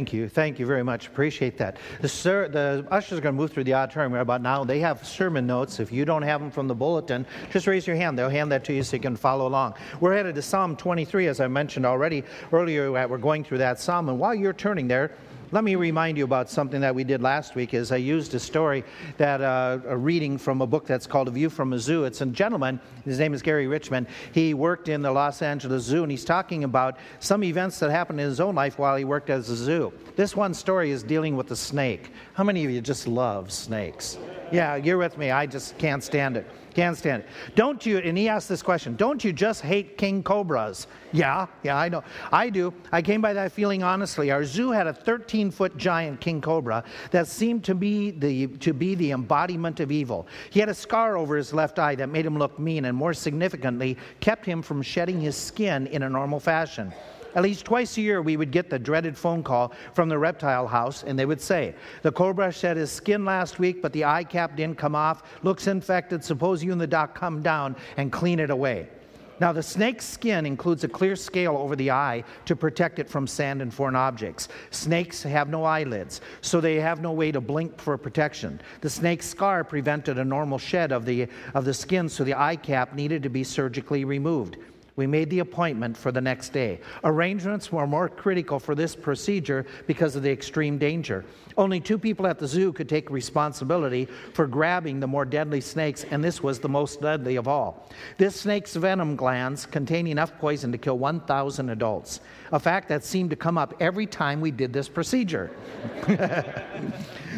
Thank you. Thank you very much. Appreciate that. The, sir, the ushers are going to move through the auditorium right about now. They have sermon notes. If you don't have them from the bulletin, just raise your hand. They'll hand that to you so you can follow along. We're headed to Psalm 23, as I mentioned already earlier. We're going through that psalm. And while you're turning there, let me remind you about something that we did last week is I used a story that uh, a reading from a book that's called A View from a Zoo. It's a gentleman, his name is Gary Richmond. He worked in the Los Angeles Zoo and he's talking about some events that happened in his own life while he worked as a zoo. This one story is dealing with the snake. How many of you just love snakes? Yeah, you're with me. I just can't stand it. Can't stand it. Don't you, and he asked this question, don't you just hate king cobras? Yeah, yeah, I know. I do. I came by that feeling honestly. Our zoo had a 13 foot giant king cobra that seemed to be, the, to be the embodiment of evil. He had a scar over his left eye that made him look mean and, more significantly, kept him from shedding his skin in a normal fashion. At least twice a year, we would get the dreaded phone call from the reptile house, and they would say, The cobra shed his skin last week, but the eye cap didn't come off. Looks infected. Suppose you and the doc come down and clean it away. Now, the snake's skin includes a clear scale over the eye to protect it from sand and foreign objects. Snakes have no eyelids, so they have no way to blink for protection. The snake's scar prevented a normal shed of the, of the skin, so the eye cap needed to be surgically removed. We made the appointment for the next day. Arrangements were more critical for this procedure because of the extreme danger. Only two people at the zoo could take responsibility for grabbing the more deadly snakes, and this was the most deadly of all. This snake's venom glands contain enough poison to kill 1,000 adults, a fact that seemed to come up every time we did this procedure.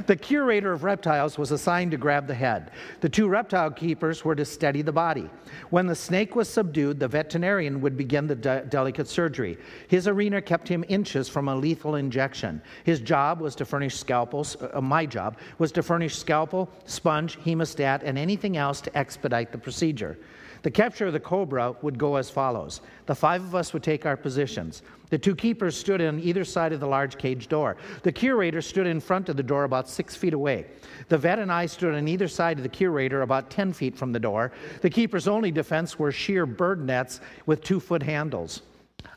the curator of reptiles was assigned to grab the head. The two reptile keepers were to steady the body. When the snake was subdued, the veterinarian would begin the de- delicate surgery. His arena kept him inches from a lethal injection. His job was to furnish scalpels. Uh, my job was to furnish scalpel, sponge, hemostat, and anything else to expedite the procedure. The capture of the cobra would go as follows the five of us would take our positions. The two keepers stood on either side of the large cage door. The curator stood in front of the door about six feet away. The vet and I stood on either side of the curator about 10 feet from the door. The keeper's only defense were sheer bird nets with two foot handles.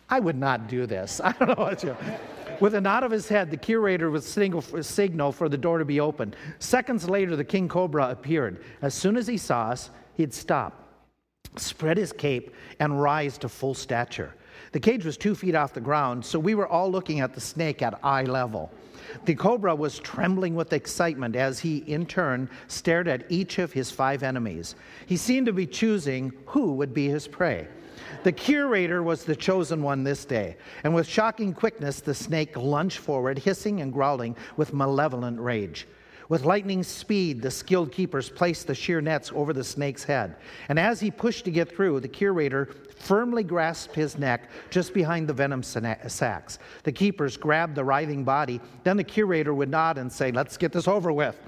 I would not do this. I don't know what you. With a nod of his head, the curator would signal for the door to be opened. Seconds later, the king cobra appeared. As soon as he saw us, he'd stop spread his cape, and rise to full stature. The cage was two feet off the ground, so we were all looking at the snake at eye level. The cobra was trembling with excitement as he, in turn, stared at each of his five enemies. He seemed to be choosing who would be his prey. The curator was the chosen one this day, and with shocking quickness, the snake lunged forward, hissing and growling with malevolent rage. With lightning speed, the skilled keepers placed the sheer nets over the snake's head. And as he pushed to get through, the curator firmly grasped his neck just behind the venom sacs. The keepers grabbed the writhing body. Then the curator would nod and say, Let's get this over with.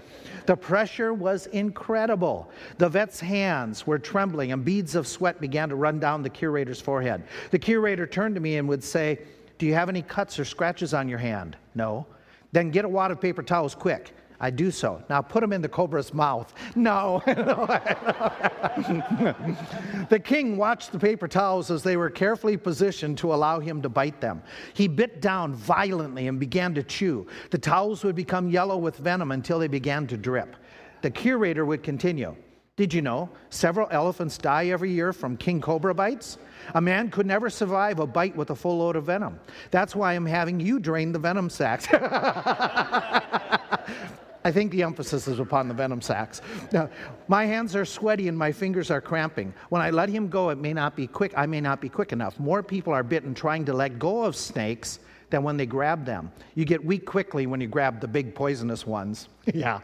The pressure was incredible. The vet's hands were trembling, and beads of sweat began to run down the curator's forehead. The curator turned to me and would say, Do you have any cuts or scratches on your hand? No. Then get a wad of paper towels quick. I do so. Now put them in the cobra's mouth. No. the king watched the paper towels as they were carefully positioned to allow him to bite them. He bit down violently and began to chew. The towels would become yellow with venom until they began to drip. The curator would continue. Did you know several elephants die every year from king cobra bites? A man could never survive a bite with a full load of venom. That's why I'm having you drain the venom sacs. I think the emphasis is upon the venom sacs. Now, my hands are sweaty and my fingers are cramping. When I let him go, it may not be quick. I may not be quick enough. More people are bitten trying to let go of snakes than when they grab them. You get weak quickly when you grab the big poisonous ones. yeah.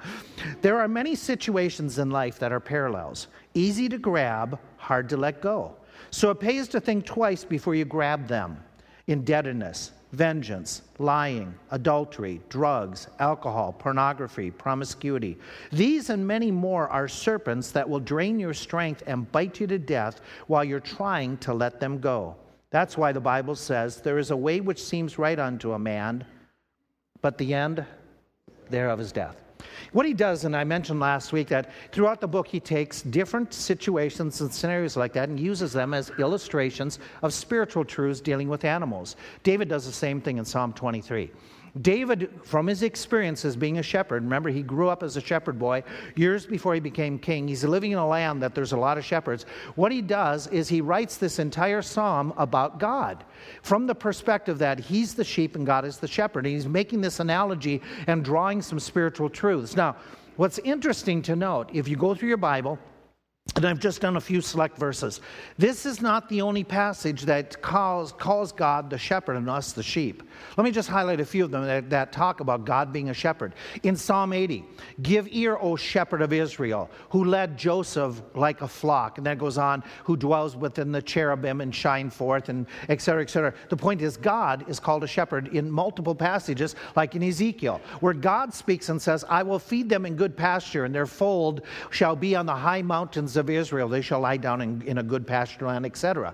There are many situations in life that are parallels. Easy to grab, hard to let go. So it pays to think twice before you grab them. Indebtedness, vengeance, lying, adultery, drugs, alcohol, pornography, promiscuity. These and many more are serpents that will drain your strength and bite you to death while you're trying to let them go. That's why the Bible says there is a way which seems right unto a man, but the end thereof is death. What he does, and I mentioned last week that throughout the book he takes different situations and scenarios like that and uses them as illustrations of spiritual truths dealing with animals. David does the same thing in Psalm 23. David, from his experience as being a shepherd, remember he grew up as a shepherd boy years before he became king. He's living in a land that there's a lot of shepherds. What he does is he writes this entire psalm about God from the perspective that he's the sheep and God is the shepherd. And he's making this analogy and drawing some spiritual truths. Now, what's interesting to note, if you go through your Bible, and I've just done a few select verses. This is not the only passage that calls, calls God the shepherd and us the sheep. Let me just highlight a few of them that, that, talk about God being a shepherd. In Psalm 80, give ear, O shepherd of Israel, who led Joseph like a flock. And that goes on, who dwells within the cherubim and shine forth, and et cetera, et cetera. The point is, God is called a shepherd in multiple passages, like in Ezekiel, where God speaks and says, I will feed them in good pasture, and their fold shall be on the high mountains of Israel. They shall lie down in, in a good pasture land, etc.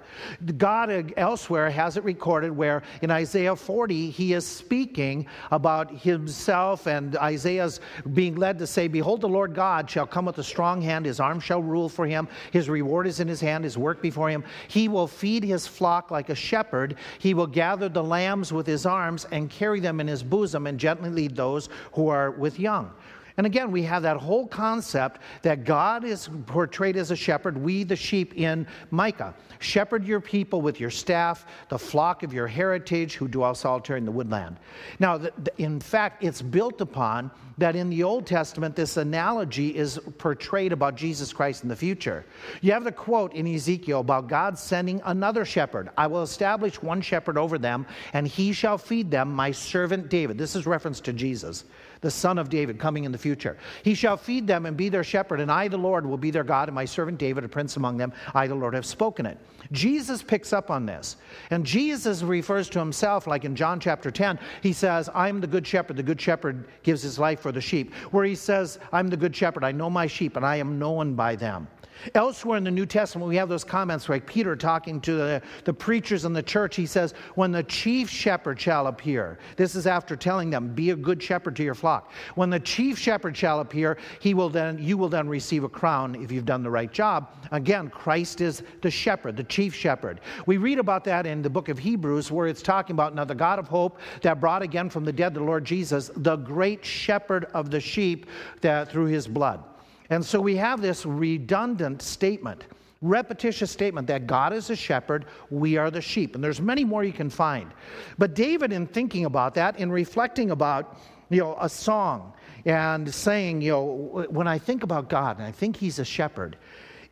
God uh, elsewhere has it recorded where in Isaiah 40, he is speaking about himself, and Isaiah's being led to say, Behold, the Lord God shall come with a strong hand, his arm shall rule for him, his reward is in his hand, his work before him. He will feed his flock like a shepherd, he will gather the lambs with his arms and carry them in his bosom and gently lead those who are with young. And again, we have that whole concept that God is portrayed as a shepherd, we the sheep in Micah. Shepherd your people with your staff, the flock of your heritage who dwell solitary in the woodland. Now, the, the, in fact, it's built upon that in the Old Testament, this analogy is portrayed about Jesus Christ in the future. You have the quote in Ezekiel about God sending another shepherd. I will establish one shepherd over them, and he shall feed them, my servant David. This is reference to Jesus the son of David, coming in the future. He shall feed them and be their shepherd, and I, the Lord, will be their God, and my servant David, a prince among them. I, the Lord, have spoken it. Jesus picks up on this. And Jesus refers to himself, like in John chapter 10, he says, I'm the good shepherd. The good shepherd gives his life for the sheep. Where he says, I'm the good shepherd. I know my sheep, and I am known by them. Elsewhere in the New Testament, we have those comments like Peter talking to the, the preachers in the church. He says, When the chief shepherd shall appear, this is after telling them, Be a good shepherd to your flock. When the chief shepherd shall appear, he will then, you will then receive a crown if you've done the right job. Again, Christ is the shepherd, the chief shepherd. We read about that in the book of Hebrews, where it's talking about now the God of hope that brought again from the dead the Lord Jesus, the great shepherd of the sheep that through his blood. And so we have this redundant statement, repetitious statement that God is a shepherd, we are the sheep. And there's many more you can find. But David, in thinking about that, in reflecting about you know, a song and saying, you know, when I think about God and I think He's a shepherd,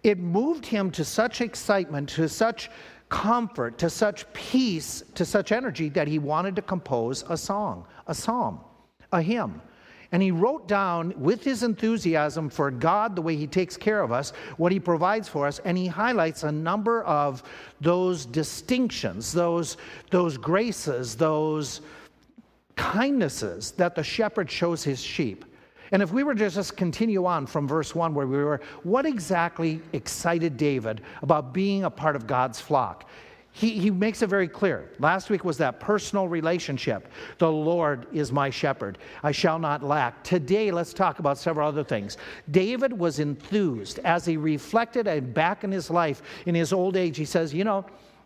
it moved him to such excitement, to such comfort, to such peace, to such energy that he wanted to compose a song, a psalm, a hymn. And he wrote down with his enthusiasm for God, the way he takes care of us, what he provides for us, and he highlights a number of those distinctions, those, those graces, those kindnesses that the shepherd shows his sheep. And if we were to just continue on from verse 1 where we were, what exactly excited David about being a part of God's flock? He, he makes it very clear. Last week was that personal relationship. The Lord is my shepherd. I shall not lack. Today, let's talk about several other things. David was enthused as he reflected and back in his life, in his old age. He says, You know,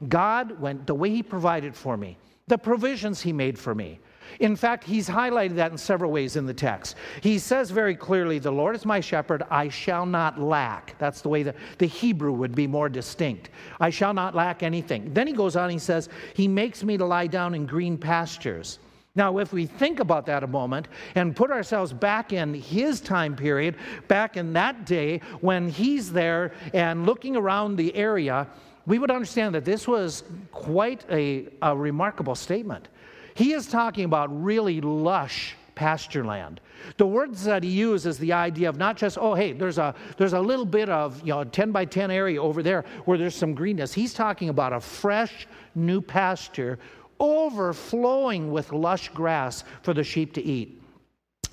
God went the way he provided for me, the provisions he made for me. In fact, he's highlighted that in several ways in the text. He says very clearly, The Lord is my shepherd, I shall not lack. That's the way the, the Hebrew would be more distinct. I shall not lack anything. Then he goes on, he says, He makes me to lie down in green pastures. Now, if we think about that a moment and put ourselves back in his time period, back in that day when he's there and looking around the area, we would understand that this was quite a, a remarkable statement. He is talking about really lush pasture land. The words that he uses is the idea of not just, oh, hey, there's a, there's a little bit of, you know, 10 by 10 area over there where there's some greenness. He's talking about a fresh new pasture overflowing with lush grass for the sheep to eat.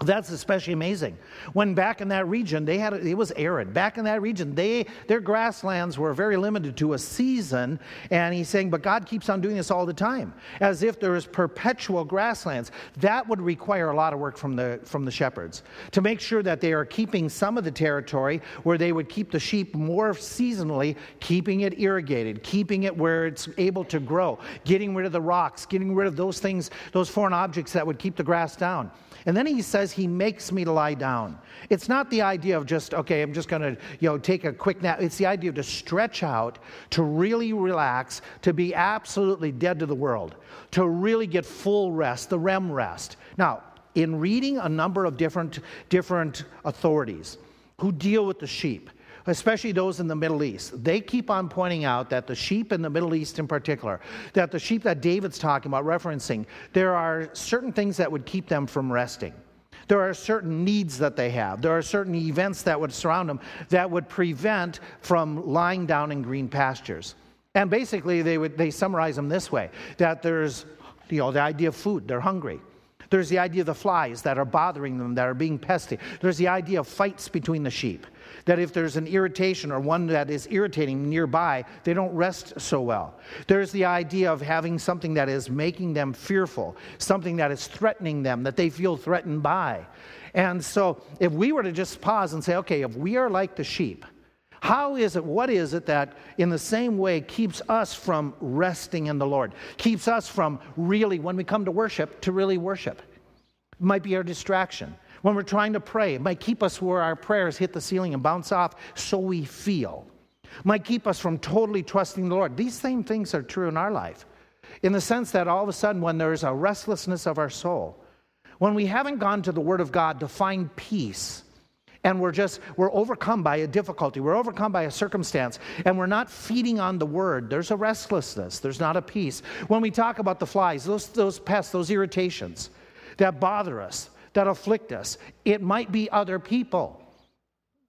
That's especially amazing. When back in that region, they had it was arid. Back in that region, they their grasslands were very limited to a season, and he's saying, but God keeps on doing this all the time, as if there is perpetual grasslands. That would require a lot of work from the from the shepherds to make sure that they are keeping some of the territory where they would keep the sheep more seasonally, keeping it irrigated, keeping it where it's able to grow, getting rid of the rocks, getting rid of those things, those foreign objects that would keep the grass down. And then he says, He makes me to lie down. It's not the idea of just, okay, I'm just going to, you know, take a quick nap. It's the idea to stretch out, to really relax, to be absolutely dead to the world, to really get full rest, the REM rest. Now, in reading a number of different, different authorities who deal with the sheep, especially those in the Middle East. They keep on pointing out that the sheep in the Middle East, in particular, that the sheep that David's talking about, referencing, there are certain things that would keep them from resting. There are certain needs that they have. There are certain events that would surround them that would prevent from lying down in green pastures. And basically, they, would, they summarize them this way that there's you know, the idea of food, they're hungry. There's the idea of the flies that are bothering them, that are being pesty. There's the idea of fights between the sheep that if there's an irritation or one that is irritating nearby, they don't rest so well. There's the idea of having something that is making them fearful, something that is threatening them, that they feel threatened by. And so, if we were to just pause and say, okay, if we are like the sheep, how is it, what is it that in the same way keeps us from resting in the Lord? Keeps us from really, when we come to worship, to really worship? It might be our distraction. When we're trying to pray, it might keep us where our prayers hit the ceiling and bounce off so we feel. It might keep us from totally trusting the Lord. These same things are true in our life. In the sense that all of a sudden, when there's a restlessness of our soul, when we haven't gone to the Word of God to find peace, and we're just we're overcome by a difficulty we're overcome by a circumstance and we're not feeding on the word there's a restlessness there's not a peace when we talk about the flies those, those pests those irritations that bother us that afflict us. It might be other people.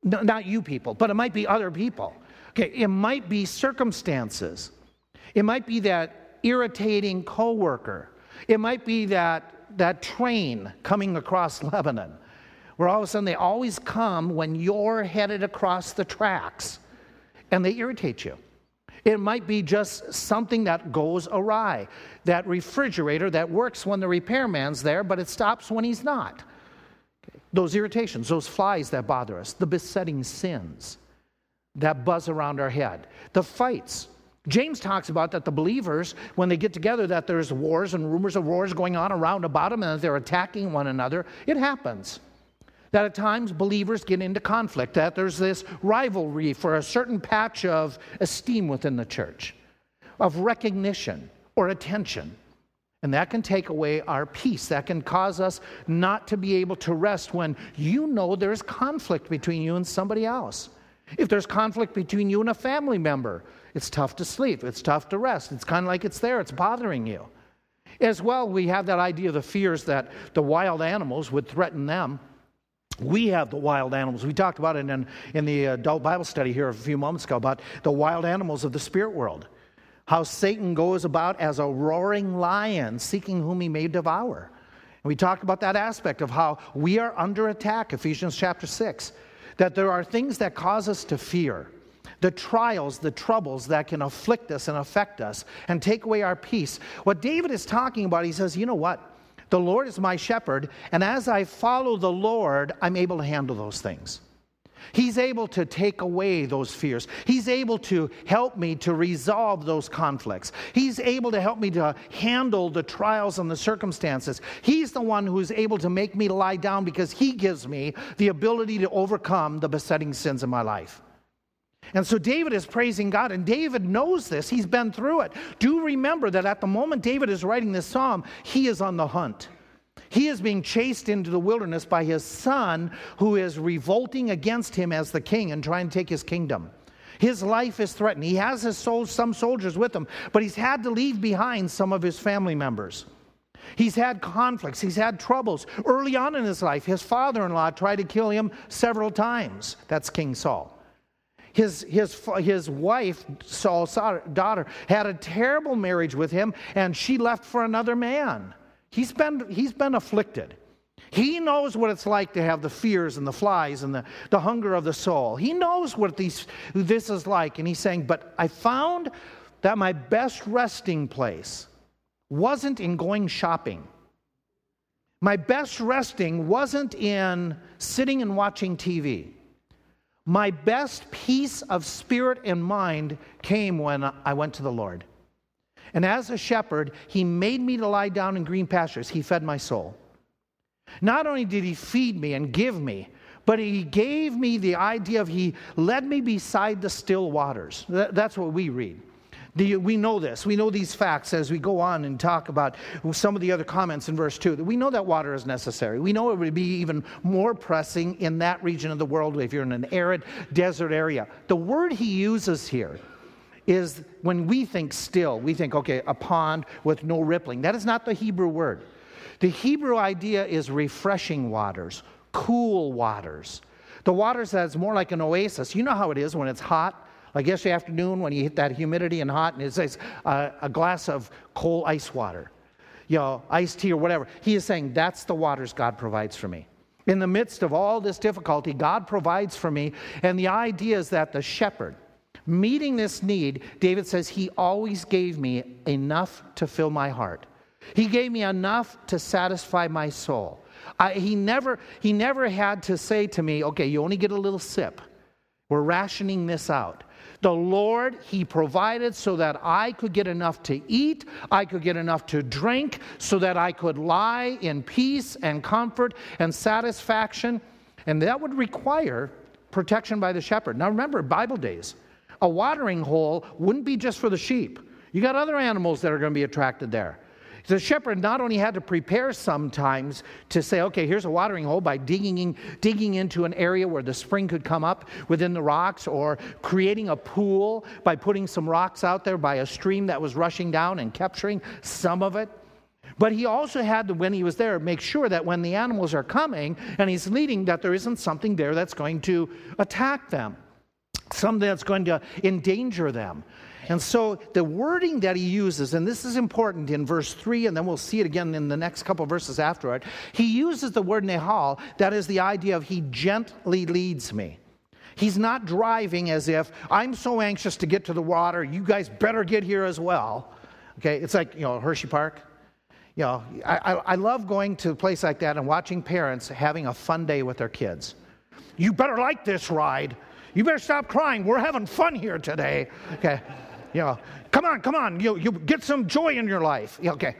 No, not you people, but it might be other people. Okay, it might be circumstances. It might be that irritating coworker. It might be that that train coming across Lebanon, where all of a sudden they always come when you're headed across the tracks and they irritate you. It might be just something that goes awry. That refrigerator that works when the repairman's there, but it stops when he's not. Those irritations, those flies that bother us, the besetting sins that buzz around our head, the fights. James talks about that the believers, when they get together, that there's wars and rumors of wars going on around about them and that they're attacking one another. It happens that at times believers get into conflict, that there's this rivalry for a certain patch of esteem within the church, of recognition or attention. And that can take away our peace. That can cause us not to be able to rest when you know there's conflict between you and somebody else. If there's conflict between you and a family member, it's tough to sleep, it's tough to rest. It's kind of like it's there, it's bothering you. As well, we have that idea of the fears that the wild animals would threaten them. We have the wild animals. We talked about it in, in the adult Bible study here a few moments ago about the wild animals of the spirit world. How Satan goes about as a roaring lion, seeking whom he may devour. And we talked about that aspect of how we are under attack, Ephesians chapter 6, that there are things that cause us to fear, the trials, the troubles that can afflict us and affect us and take away our peace. What David is talking about, he says, you know what? The Lord is my shepherd, and as I follow the Lord, I'm able to handle those things. He's able to take away those fears. He's able to help me to resolve those conflicts. He's able to help me to handle the trials and the circumstances. He's the one who's able to make me lie down because He gives me the ability to overcome the besetting sins in my life. And so David is praising God, and David knows this. He's been through it. Do remember that at the moment David is writing this psalm, he is on the hunt. He is being chased into the wilderness by his son, who is revolting against him as the king and trying to take his kingdom. His life is threatened. He has his soul, some soldiers with him, but he's had to leave behind some of his family members. He's had conflicts, he's had troubles. Early on in his life, his father in law tried to kill him several times. That's King Saul. His, his, his wife, Saul's daughter, had a terrible marriage with him, and she left for another man. He's been, he's been afflicted. He knows what it's like to have the fears and the flies and the, the hunger of the soul. He knows what these, this is like. And he's saying, But I found that my best resting place wasn't in going shopping. My best resting wasn't in sitting and watching TV. My best peace of spirit and mind came when I went to the Lord. And as a shepherd, he made me to lie down in green pastures. He fed my soul. Not only did he feed me and give me, but he gave me the idea of he led me beside the still waters. That's what we read. We know this. We know these facts as we go on and talk about some of the other comments in verse 2. We know that water is necessary. We know it would be even more pressing in that region of the world if you're in an arid desert area. The word he uses here is when we think still, we think, okay, a pond with no rippling. That is not the Hebrew word. The Hebrew idea is refreshing waters, cool waters. The waters that's more like an oasis. You know how it is when it's hot? Like yesterday afternoon when you hit that humidity and hot, and it says uh, a glass of cold ice water, you know, iced tea or whatever. He is saying that's the waters God provides for me. In the midst of all this difficulty, God provides for me. And the idea is that the shepherd, meeting this need, David says, He always gave me enough to fill my heart. He gave me enough to satisfy my soul. I, he, never, he never had to say to me, okay, you only get a little sip. We're rationing this out. The Lord, He provided so that I could get enough to eat, I could get enough to drink, so that I could lie in peace and comfort and satisfaction. And that would require protection by the shepherd. Now remember, Bible days, a watering hole wouldn't be just for the sheep. You got other animals that are going to be attracted there. The shepherd not only had to prepare sometimes to say, okay, here's a watering hole by digging, in, digging into an area where the spring could come up within the rocks, or creating a pool by putting some rocks out there by a stream that was rushing down and capturing some of it. But he also had to, when he was there, make sure that when the animals are coming and he's leading, that there isn't something there that's going to attack them, something that's going to endanger them. And so the wording that he uses, and this is important in verse 3, and then we'll see it again in the next couple verses after it, he uses the word nehal, that is the idea of he gently leads me. He's not driving as if I'm so anxious to get to the water, you guys better get here as well. Okay, it's like, you know, Hershey Park. You know, I, I love going to a place like that and watching parents having a fun day with their kids. You better like this ride. You better stop crying. We're having fun here today. Okay. You know, come on, come on. You, you get some joy in your life. Okay.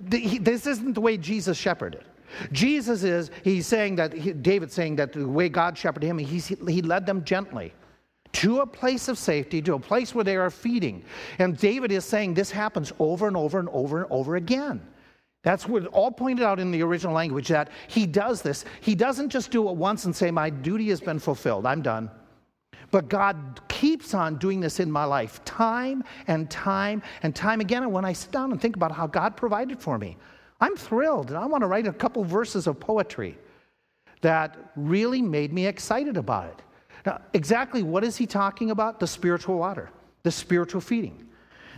This isn't the way Jesus shepherded. Jesus is, he's saying that, he, David's saying that the way God shepherded him, he's, he led them gently to a place of safety, to a place where they are feeding. And David is saying this happens over and over and over and over again. That's what all pointed out in the original language that he does this. He doesn't just do it once and say, My duty has been fulfilled, I'm done. But God keeps on doing this in my life time and time and time again. And when I sit down and think about how God provided for me, I'm thrilled. And I want to write a couple verses of poetry that really made me excited about it. Now, exactly what is he talking about? The spiritual water, the spiritual feeding.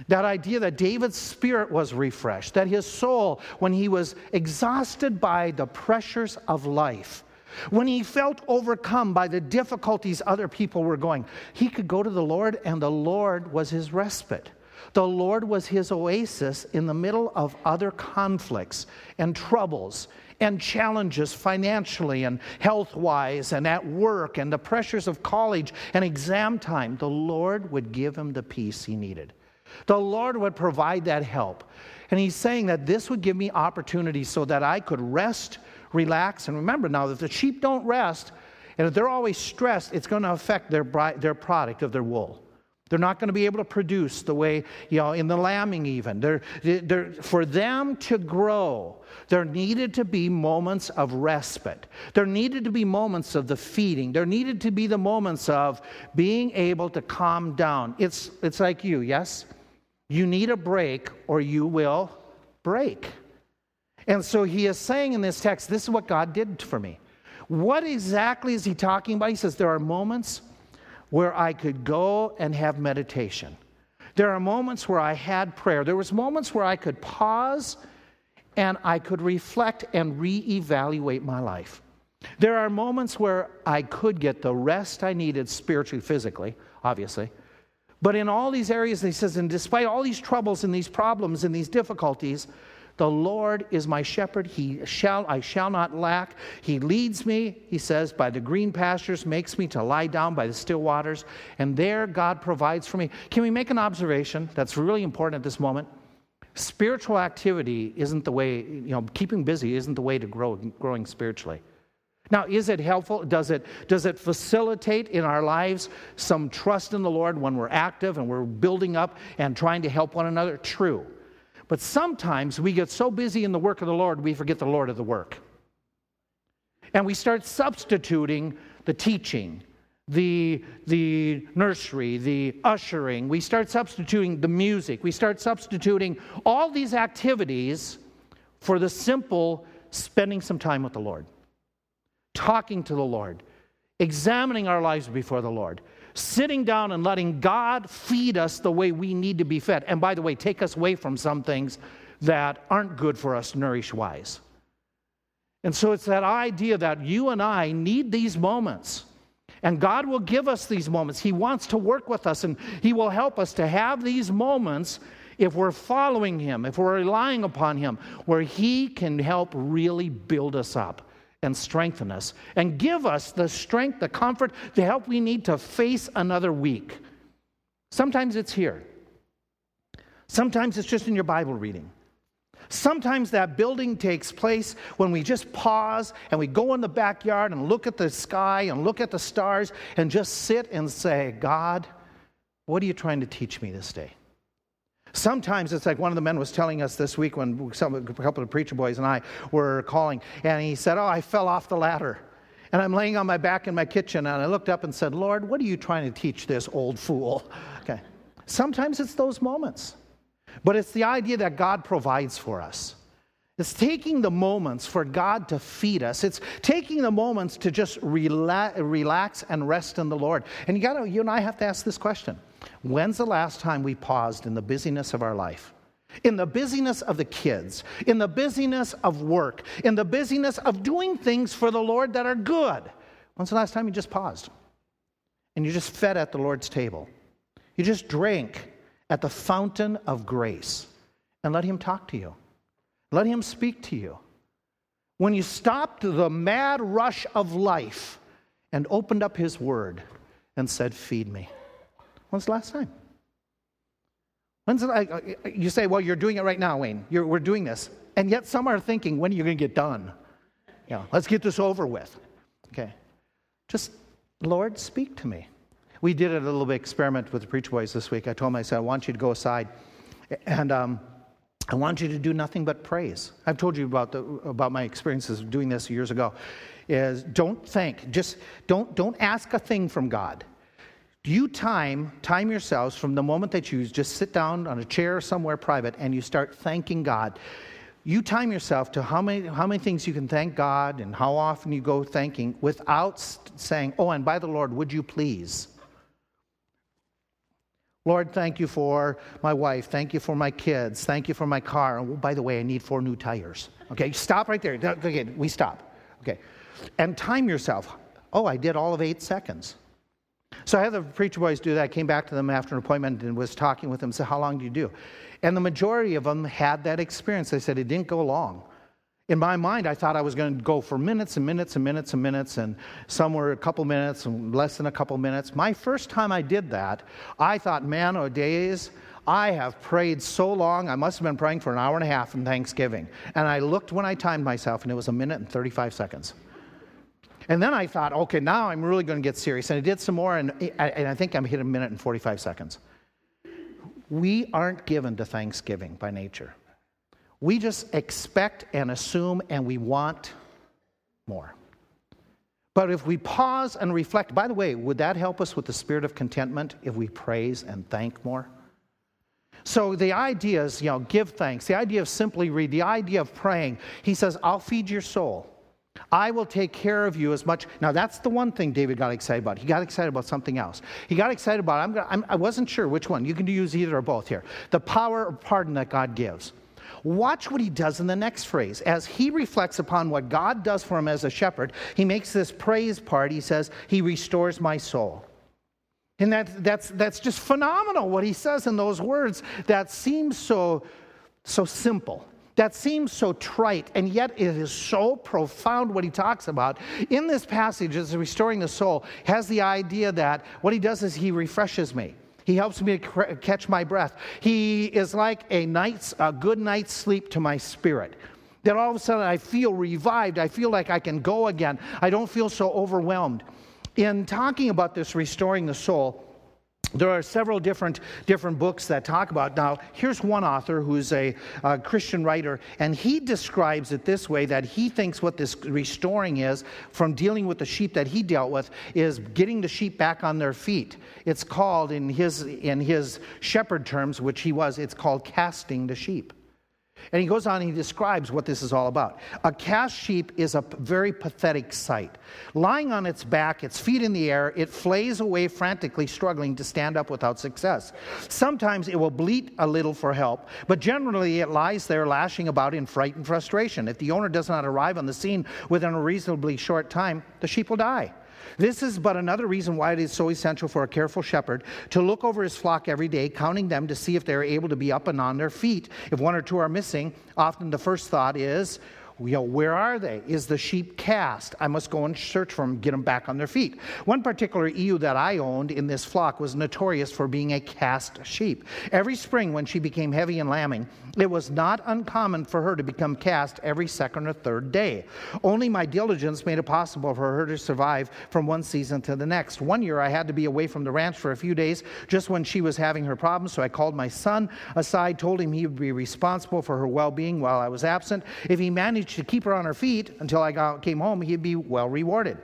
That idea that David's spirit was refreshed, that his soul, when he was exhausted by the pressures of life, when he felt overcome by the difficulties other people were going, he could go to the Lord, and the Lord was his respite. The Lord was his oasis in the middle of other conflicts and troubles and challenges financially and health wise and at work and the pressures of college and exam time. The Lord would give him the peace he needed. The Lord would provide that help. And he's saying that this would give me opportunity so that I could rest relax. And remember now, if the sheep don't rest, and if they're always stressed, it's going to affect their, their product of their wool. They're not going to be able to produce the way, you know, in the lambing even. They're, they're, for them to grow, there needed to be moments of respite. There needed to be moments of the feeding. There needed to be the moments of being able to calm down. It's, it's like you, yes? You need a break or you will break. And so he is saying in this text, this is what God did for me. What exactly is he talking about? He says, There are moments where I could go and have meditation. There are moments where I had prayer. There was moments where I could pause and I could reflect and reevaluate my life. There are moments where I could get the rest I needed spiritually, physically, obviously. But in all these areas, he says, and despite all these troubles and these problems and these difficulties, the Lord is my shepherd. He shall, I shall not lack. He leads me, he says, by the green pastures, makes me to lie down by the still waters, and there God provides for me. Can we make an observation that's really important at this moment? Spiritual activity isn't the way, you know, keeping busy isn't the way to grow, growing spiritually. Now, is it helpful? Does it, does it facilitate in our lives some trust in the Lord when we're active and we're building up and trying to help one another? True. But sometimes we get so busy in the work of the Lord, we forget the Lord of the work. And we start substituting the teaching, the, the nursery, the ushering. We start substituting the music. We start substituting all these activities for the simple spending some time with the Lord, talking to the Lord, examining our lives before the Lord sitting down and letting God feed us the way we need to be fed. And by the way, take us away from some things that aren't good for us nourish wise. And so it's that idea that you and I need these moments. And God will give us these moments. He wants to work with us and He will help us to have these moments if we're following Him, if we're relying upon Him, where He can help really build us up and strengthen us and give us the strength, the comfort, the help we need to face another week. Sometimes it's here. Sometimes it's just in your Bible reading. Sometimes that building takes place when we just pause and we go in the backyard and look at the sky and look at the stars and just sit and say, God, what are you trying to teach me this day? Sometimes it's like one of the men was telling us this week when some, a couple of preacher boys and I were calling, and he said, Oh, I fell off the ladder. And I'm laying on my back in my kitchen, and I looked up and said, Lord, what are you trying to teach this old fool? Okay. Sometimes it's those moments, but it's the idea that God provides for us. It's taking the moments for God to feed us. It's taking the moments to just relax, relax and rest in the Lord. And you got to, you and I have to ask this question When's the last time we paused in the busyness of our life? In the busyness of the kids, in the busyness of work, in the busyness of doing things for the Lord that are good. When's the last time you just paused? And you just fed at the Lord's table? You just drank at the fountain of grace and let Him talk to you. Let Him speak to you. When you stopped the mad rush of life and opened up His Word and said, Feed me. When's the last time? When's the, you say, well, you're doing it right now, Wayne. You're, we're doing this. And yet some are thinking, when are you going to get done? Yeah, let's get this over with. Okay. Just, Lord, speak to me. We did a little bit experiment with the preacher boys this week. I told them, I said, I want you to go aside and um, I want you to do nothing but praise. I've told you about, the, about my experiences of doing this years ago. Is don't think, just don't, don't ask a thing from God you time time yourselves from the moment that you just sit down on a chair somewhere private and you start thanking god you time yourself to how many how many things you can thank god and how often you go thanking without saying oh and by the lord would you please lord thank you for my wife thank you for my kids thank you for my car and oh, by the way i need four new tires okay stop right there okay we stop okay and time yourself oh i did all of eight seconds so I had the preacher boys do that. I came back to them after an appointment and was talking with them. Said, "How long do you do?" And the majority of them had that experience. They said it didn't go long. In my mind, I thought I was going to go for minutes and minutes and minutes and minutes, and some were a couple minutes and less than a couple minutes. My first time I did that, I thought, man, oh days, I have prayed so long. I must have been praying for an hour and a half in Thanksgiving. And I looked when I timed myself, and it was a minute and 35 seconds. And then I thought, okay, now I'm really going to get serious. And I did some more, and I, and I think I'm hit a minute and 45 seconds. We aren't given to Thanksgiving by nature. We just expect and assume, and we want more. But if we pause and reflect, by the way, would that help us with the spirit of contentment if we praise and thank more? So the idea is, you know, give thanks. The idea of simply read, the idea of praying. He says, I'll feed your soul. I will take care of you as much. Now, that's the one thing David got excited about. He got excited about something else. He got excited about, I'm, I'm, I wasn't sure which one. You can use either or both here. The power of pardon that God gives. Watch what he does in the next phrase. As he reflects upon what God does for him as a shepherd, he makes this praise part. He says, He restores my soul. And that, that's, that's just phenomenal what he says in those words that seems so, so simple. That seems so trite, and yet it is so profound what he talks about. In this passage, as restoring the soul, has the idea that what he does is he refreshes me. He helps me to catch my breath. He is like a night's a good night's sleep to my spirit. That all of a sudden I feel revived. I feel like I can go again. I don't feel so overwhelmed. In talking about this restoring the soul, there are several different, different books that talk about. Now, here's one author who's a, a, Christian writer, and he describes it this way that he thinks what this restoring is from dealing with the sheep that he dealt with is getting the sheep back on their feet. It's called, in his, in his shepherd terms, which he was, it's called casting the sheep. And he goes on and he describes what this is all about. A cast sheep is a very pathetic sight. Lying on its back, its feet in the air, it flays away frantically, struggling to stand up without success. Sometimes it will bleat a little for help, but generally it lies there lashing about in fright and frustration. If the owner does not arrive on the scene within a reasonably short time, the sheep will die. This is but another reason why it is so essential for a careful shepherd to look over his flock every day, counting them to see if they're able to be up and on their feet. If one or two are missing, often the first thought is, you know, where are they? Is the sheep cast? I must go and search for them, get them back on their feet. One particular ewe that I owned in this flock was notorious for being a cast sheep. Every spring, when she became heavy and lambing, it was not uncommon for her to become cast every second or third day. Only my diligence made it possible for her to survive from one season to the next. One year, I had to be away from the ranch for a few days just when she was having her problems, so I called my son aside, told him he would be responsible for her well being while I was absent. If he managed to keep her on her feet until I got, came home, he'd be well rewarded.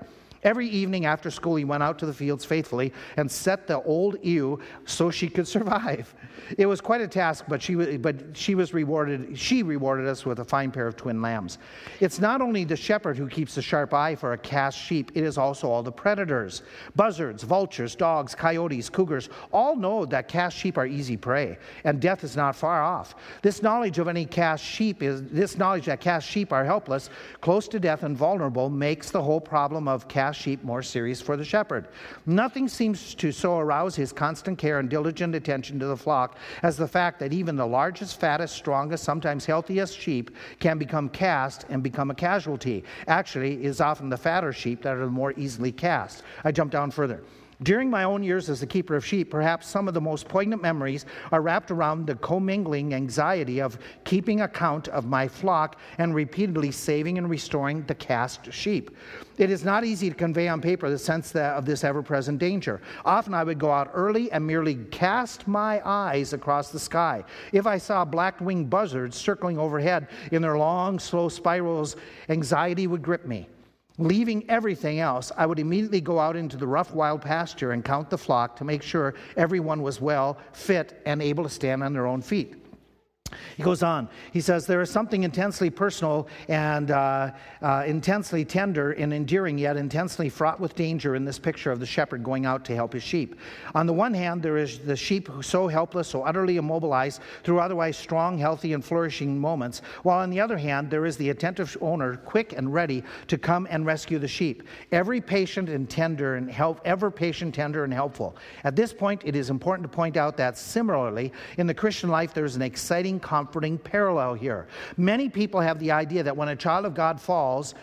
Every evening after school, he went out to the fields faithfully and set the old ewe so she could survive. It was quite a task, but she, but she was rewarded. She rewarded us with a fine pair of twin lambs. It's not only the shepherd who keeps a sharp eye for a cast sheep; it is also all the predators, buzzards, vultures, dogs, coyotes, cougars. All know that cast sheep are easy prey, and death is not far off. This knowledge of any cast sheep is this knowledge that cast sheep are helpless, close to death, and vulnerable makes the whole problem of cast sheep more serious for the shepherd. Nothing seems to so arouse his constant care and diligent attention to the flock as the fact that even the largest, fattest, strongest, sometimes healthiest sheep can become cast and become a casualty. Actually, it is often the fatter sheep that are the more easily cast. I jump down further. During my own years as a keeper of sheep, perhaps some of the most poignant memories are wrapped around the commingling anxiety of keeping account of my flock and repeatedly saving and restoring the cast sheep. It is not easy to convey on paper the sense of this ever present danger. Often I would go out early and merely cast my eyes across the sky. If I saw black winged buzzards circling overhead in their long, slow spirals, anxiety would grip me. Leaving everything else, I would immediately go out into the rough wild pasture and count the flock to make sure everyone was well, fit, and able to stand on their own feet. He goes on. He says, There is something intensely personal and uh, uh, intensely tender and endearing, yet intensely fraught with danger in this picture of the shepherd going out to help his sheep. On the one hand, there is the sheep so helpless, so utterly immobilized through otherwise strong, healthy, and flourishing moments, while on the other hand, there is the attentive owner quick and ready to come and rescue the sheep. Every patient and tender and help, ever patient, tender, and helpful. At this point, it is important to point out that similarly, in the Christian life, there is an exciting comforting parallel here. Many people have the idea that when a child of God falls,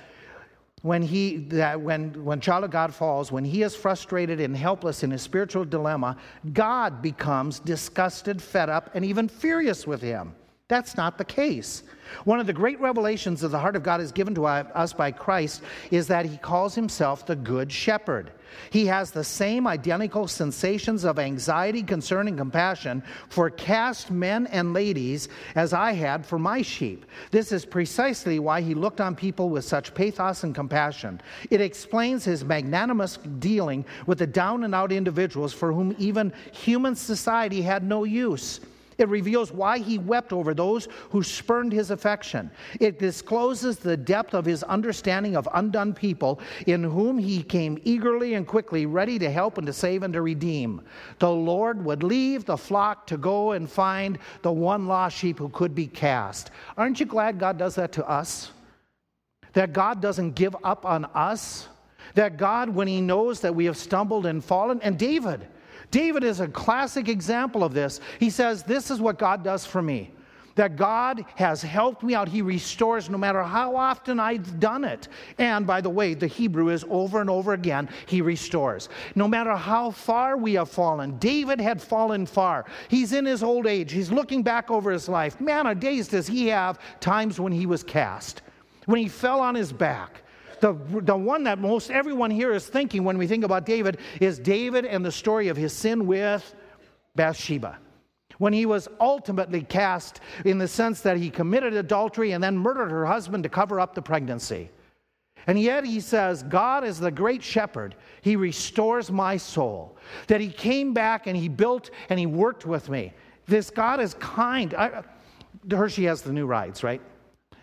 when he that when when child of god falls when he is frustrated and helpless in his spiritual dilemma god becomes disgusted fed up and even furious with him that's not the case one of the great revelations of the heart of god is given to us by christ is that he calls himself the good shepherd he has the same identical sensations of anxiety, concern, and compassion for cast men and ladies as I had for my sheep. This is precisely why he looked on people with such pathos and compassion. It explains his magnanimous dealing with the down and out individuals for whom even human society had no use. It reveals why he wept over those who spurned his affection. It discloses the depth of his understanding of undone people in whom he came eagerly and quickly, ready to help and to save and to redeem. The Lord would leave the flock to go and find the one lost sheep who could be cast. Aren't you glad God does that to us? That God doesn't give up on us? That God, when he knows that we have stumbled and fallen, and David, David is a classic example of this. He says, This is what God does for me. That God has helped me out. He restores no matter how often I've done it. And by the way, the Hebrew is over and over again, He restores. No matter how far we have fallen, David had fallen far. He's in his old age, he's looking back over his life. Man, a days does he have times when he was cast, when he fell on his back the, the one that most everyone here is thinking when we think about David is David and the story of his sin with Bathsheba. When he was ultimately cast in the sense that he committed adultery and then murdered her husband to cover up the pregnancy. And yet he says, God is the great shepherd. He restores my soul. That he came back and he built and he worked with me. This God is kind. I, Hershey has the new rides, right?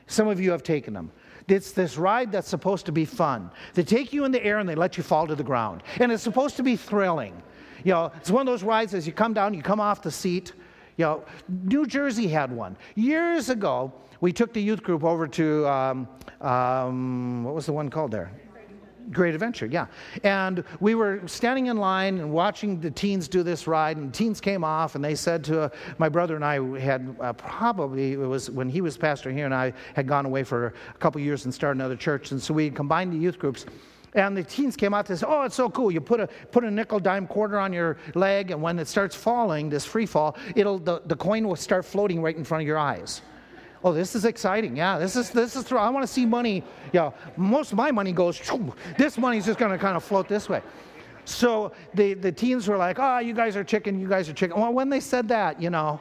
Some of you have taken them. It's this ride that's supposed to be fun. They take you in the air and they let you fall to the ground. And it's supposed to be thrilling. You know, it's one of those rides as you come down, you come off the seat. You know, New Jersey had one. Years ago, we took the youth group over to, um, um, what was the one called there? Great Adventure, yeah. And we were standing in line and watching the teens do this ride, and teens came off, and they said to uh, my brother and I had uh, probably it was when he was pastor here, and I had gone away for a couple years and started another church, and so we combined the youth groups. And the teens came out and said, "Oh, it's so cool! You put a put a nickel dime quarter on your leg, and when it starts falling, this free fall, it'll the, the coin will start floating right in front of your eyes." Oh, this is exciting. Yeah, this is this is. I want to see money. Yeah, most of my money goes. This money's just going to kind of float this way. So the the teens were like, "Oh, you guys are chicken. You guys are chicken." Well, when they said that, you know,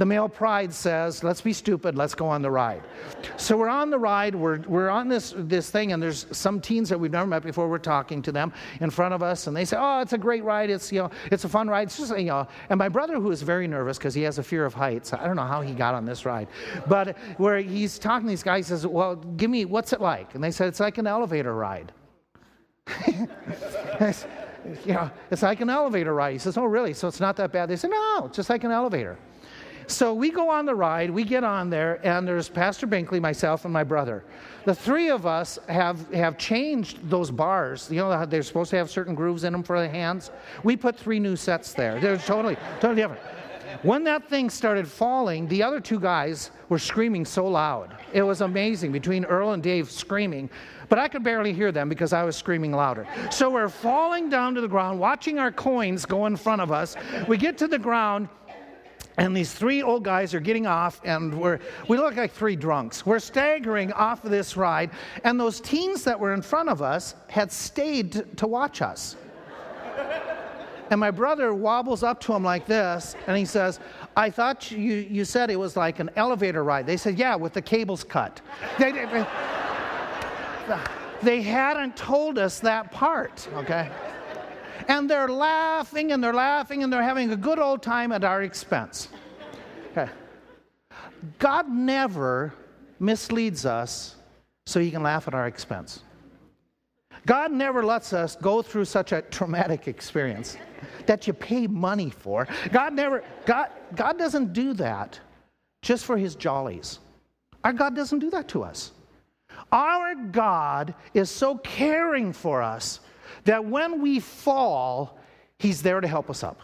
the male pride says, let's be stupid, let's go on the ride. So we're on the ride, we're, we're on this, this thing, and there's some teens that we've never met before, we're talking to them in front of us, and they say, oh, it's a great ride, it's, you know, it's a fun ride. It's just, you know, and my brother, who is very nervous because he has a fear of heights, I don't know how he got on this ride, but where he's talking to these guys, he says, well, give me, what's it like? And they said, it's like an elevator ride. you know, it's like an elevator ride. He says, oh, really? So it's not that bad? They said, no, it's just like an elevator. So we go on the ride, we get on there, and there's Pastor Binkley, myself, and my brother. The three of us have, have changed those bars. You know, they're supposed to have certain grooves in them for the hands. We put three new sets there. They're totally, totally different. When that thing started falling, the other two guys were screaming so loud. It was amazing between Earl and Dave screaming, but I could barely hear them because I was screaming louder. So we're falling down to the ground, watching our coins go in front of us. We get to the ground, and these three old guys are getting off, and we're, we look like three drunks. We're staggering off of this ride, and those teens that were in front of us had stayed to, watch us. and my brother wobbles up to him like this, and he says, I thought you, you said it was like an elevator ride. They said, Yeah, with the cables cut. They, they, they hadn't told us that part, okay? And they're laughing and they're laughing and they're having a good old time at our expense. Okay. God never misleads us so he can laugh at our expense. God never lets us go through such a traumatic experience that you pay money for. God never, God, God doesn't do that just for his jollies. Our God doesn't do that to us. Our God is so caring for us that when we fall, He's there to help us up.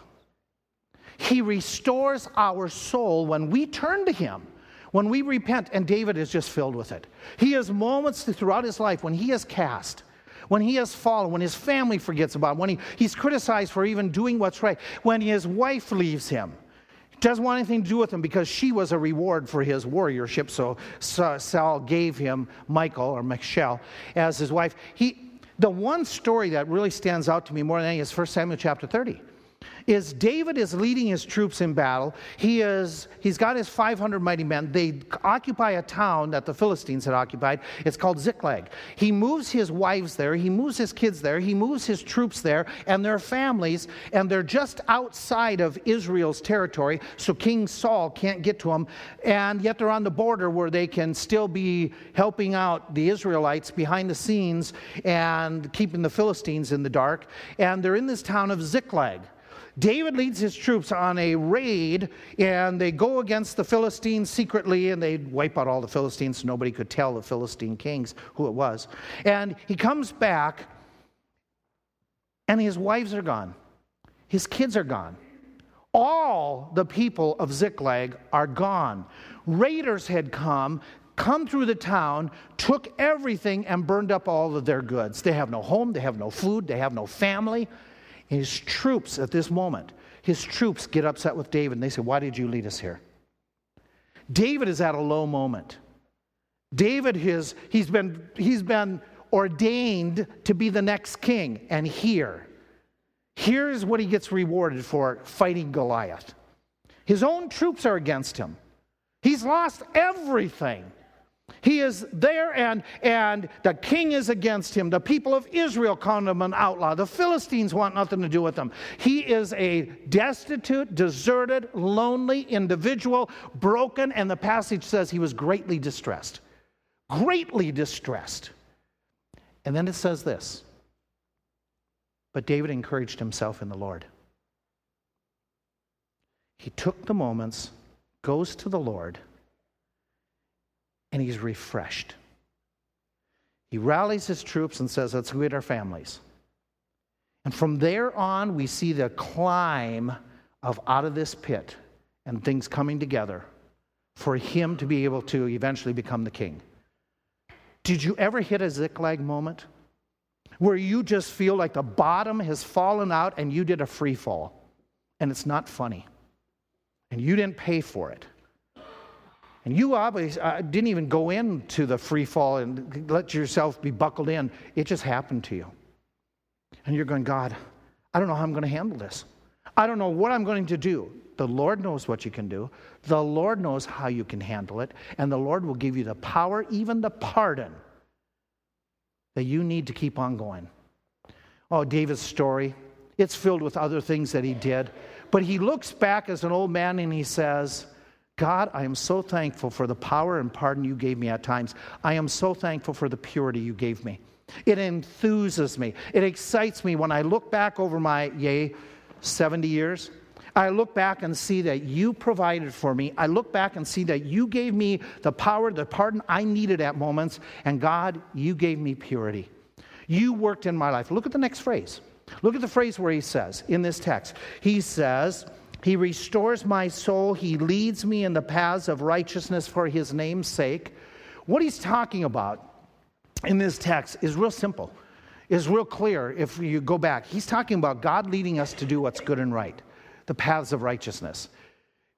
He restores our soul when we turn to Him, when we repent, and David is just filled with it. He has moments throughout his life when he is cast, when he has fallen, when his family forgets about him, when he, he's criticized for even doing what's right, when his wife leaves him. Doesn't want anything to do with him because she was a reward for his warriorship. So Saul gave him Michael or Michelle as his wife. He, the one story that really stands out to me more than any is 1 Samuel chapter 30. Is David is leading his troops in battle. He is, he's got his 500 mighty men. They occupy a town that the Philistines had occupied. It's called Ziklag. He moves his wives there. He moves his kids there. He moves his troops there and their families. And they're just outside of Israel's territory, so King Saul can't get to them. And yet they're on the border where they can still be helping out the Israelites behind the scenes and keeping the Philistines in the dark. And they're in this town of Ziklag. David leads his troops on a raid, and they go against the Philistines secretly, and they wipe out all the Philistines so nobody could tell the Philistine kings who it was. And he comes back, and his wives are gone, his kids are gone. All the people of Ziklag are gone. Raiders had come, come through the town, took everything, and burned up all of their goods. They have no home, they have no food, they have no family. His troops at this moment, his troops get upset with David and they say, Why did you lead us here? David is at a low moment. David has he's been he's been ordained to be the next king, and here, here's what he gets rewarded for fighting Goliath. His own troops are against him. He's lost everything. He is there, and, and the king is against him. The people of Israel call him an outlaw. The Philistines want nothing to do with him. He is a destitute, deserted, lonely individual, broken, and the passage says he was greatly distressed. Greatly distressed. And then it says this But David encouraged himself in the Lord. He took the moments, goes to the Lord and he's refreshed. He rallies his troops and says, Let's greet our families. And from there on, we see the climb of out of this pit and things coming together for him to be able to eventually become the king. Did you ever hit a Ziklag moment where you just feel like the bottom has fallen out and you did a free fall and it's not funny and you didn't pay for it? And you obviously uh, didn't even go into the free fall and let yourself be buckled in. It just happened to you. And you're going, God, I don't know how I'm going to handle this. I don't know what I'm going to do. The Lord knows what you can do. The Lord knows how you can handle it. And the Lord will give you the power, even the pardon that you need to keep on going. Oh, David's story, it's filled with other things that he did. But he looks back as an old man and he says, God, I am so thankful for the power and pardon you gave me at times. I am so thankful for the purity you gave me. It enthuses me. It excites me when I look back over my, yay, 70 years. I look back and see that you provided for me. I look back and see that you gave me the power, the pardon I needed at moments. And God, you gave me purity. You worked in my life. Look at the next phrase. Look at the phrase where he says in this text. He says, he restores my soul. He leads me in the paths of righteousness for his name's sake. What he's talking about in this text is real simple, is real clear if you go back. He's talking about God leading us to do what's good and right, the paths of righteousness.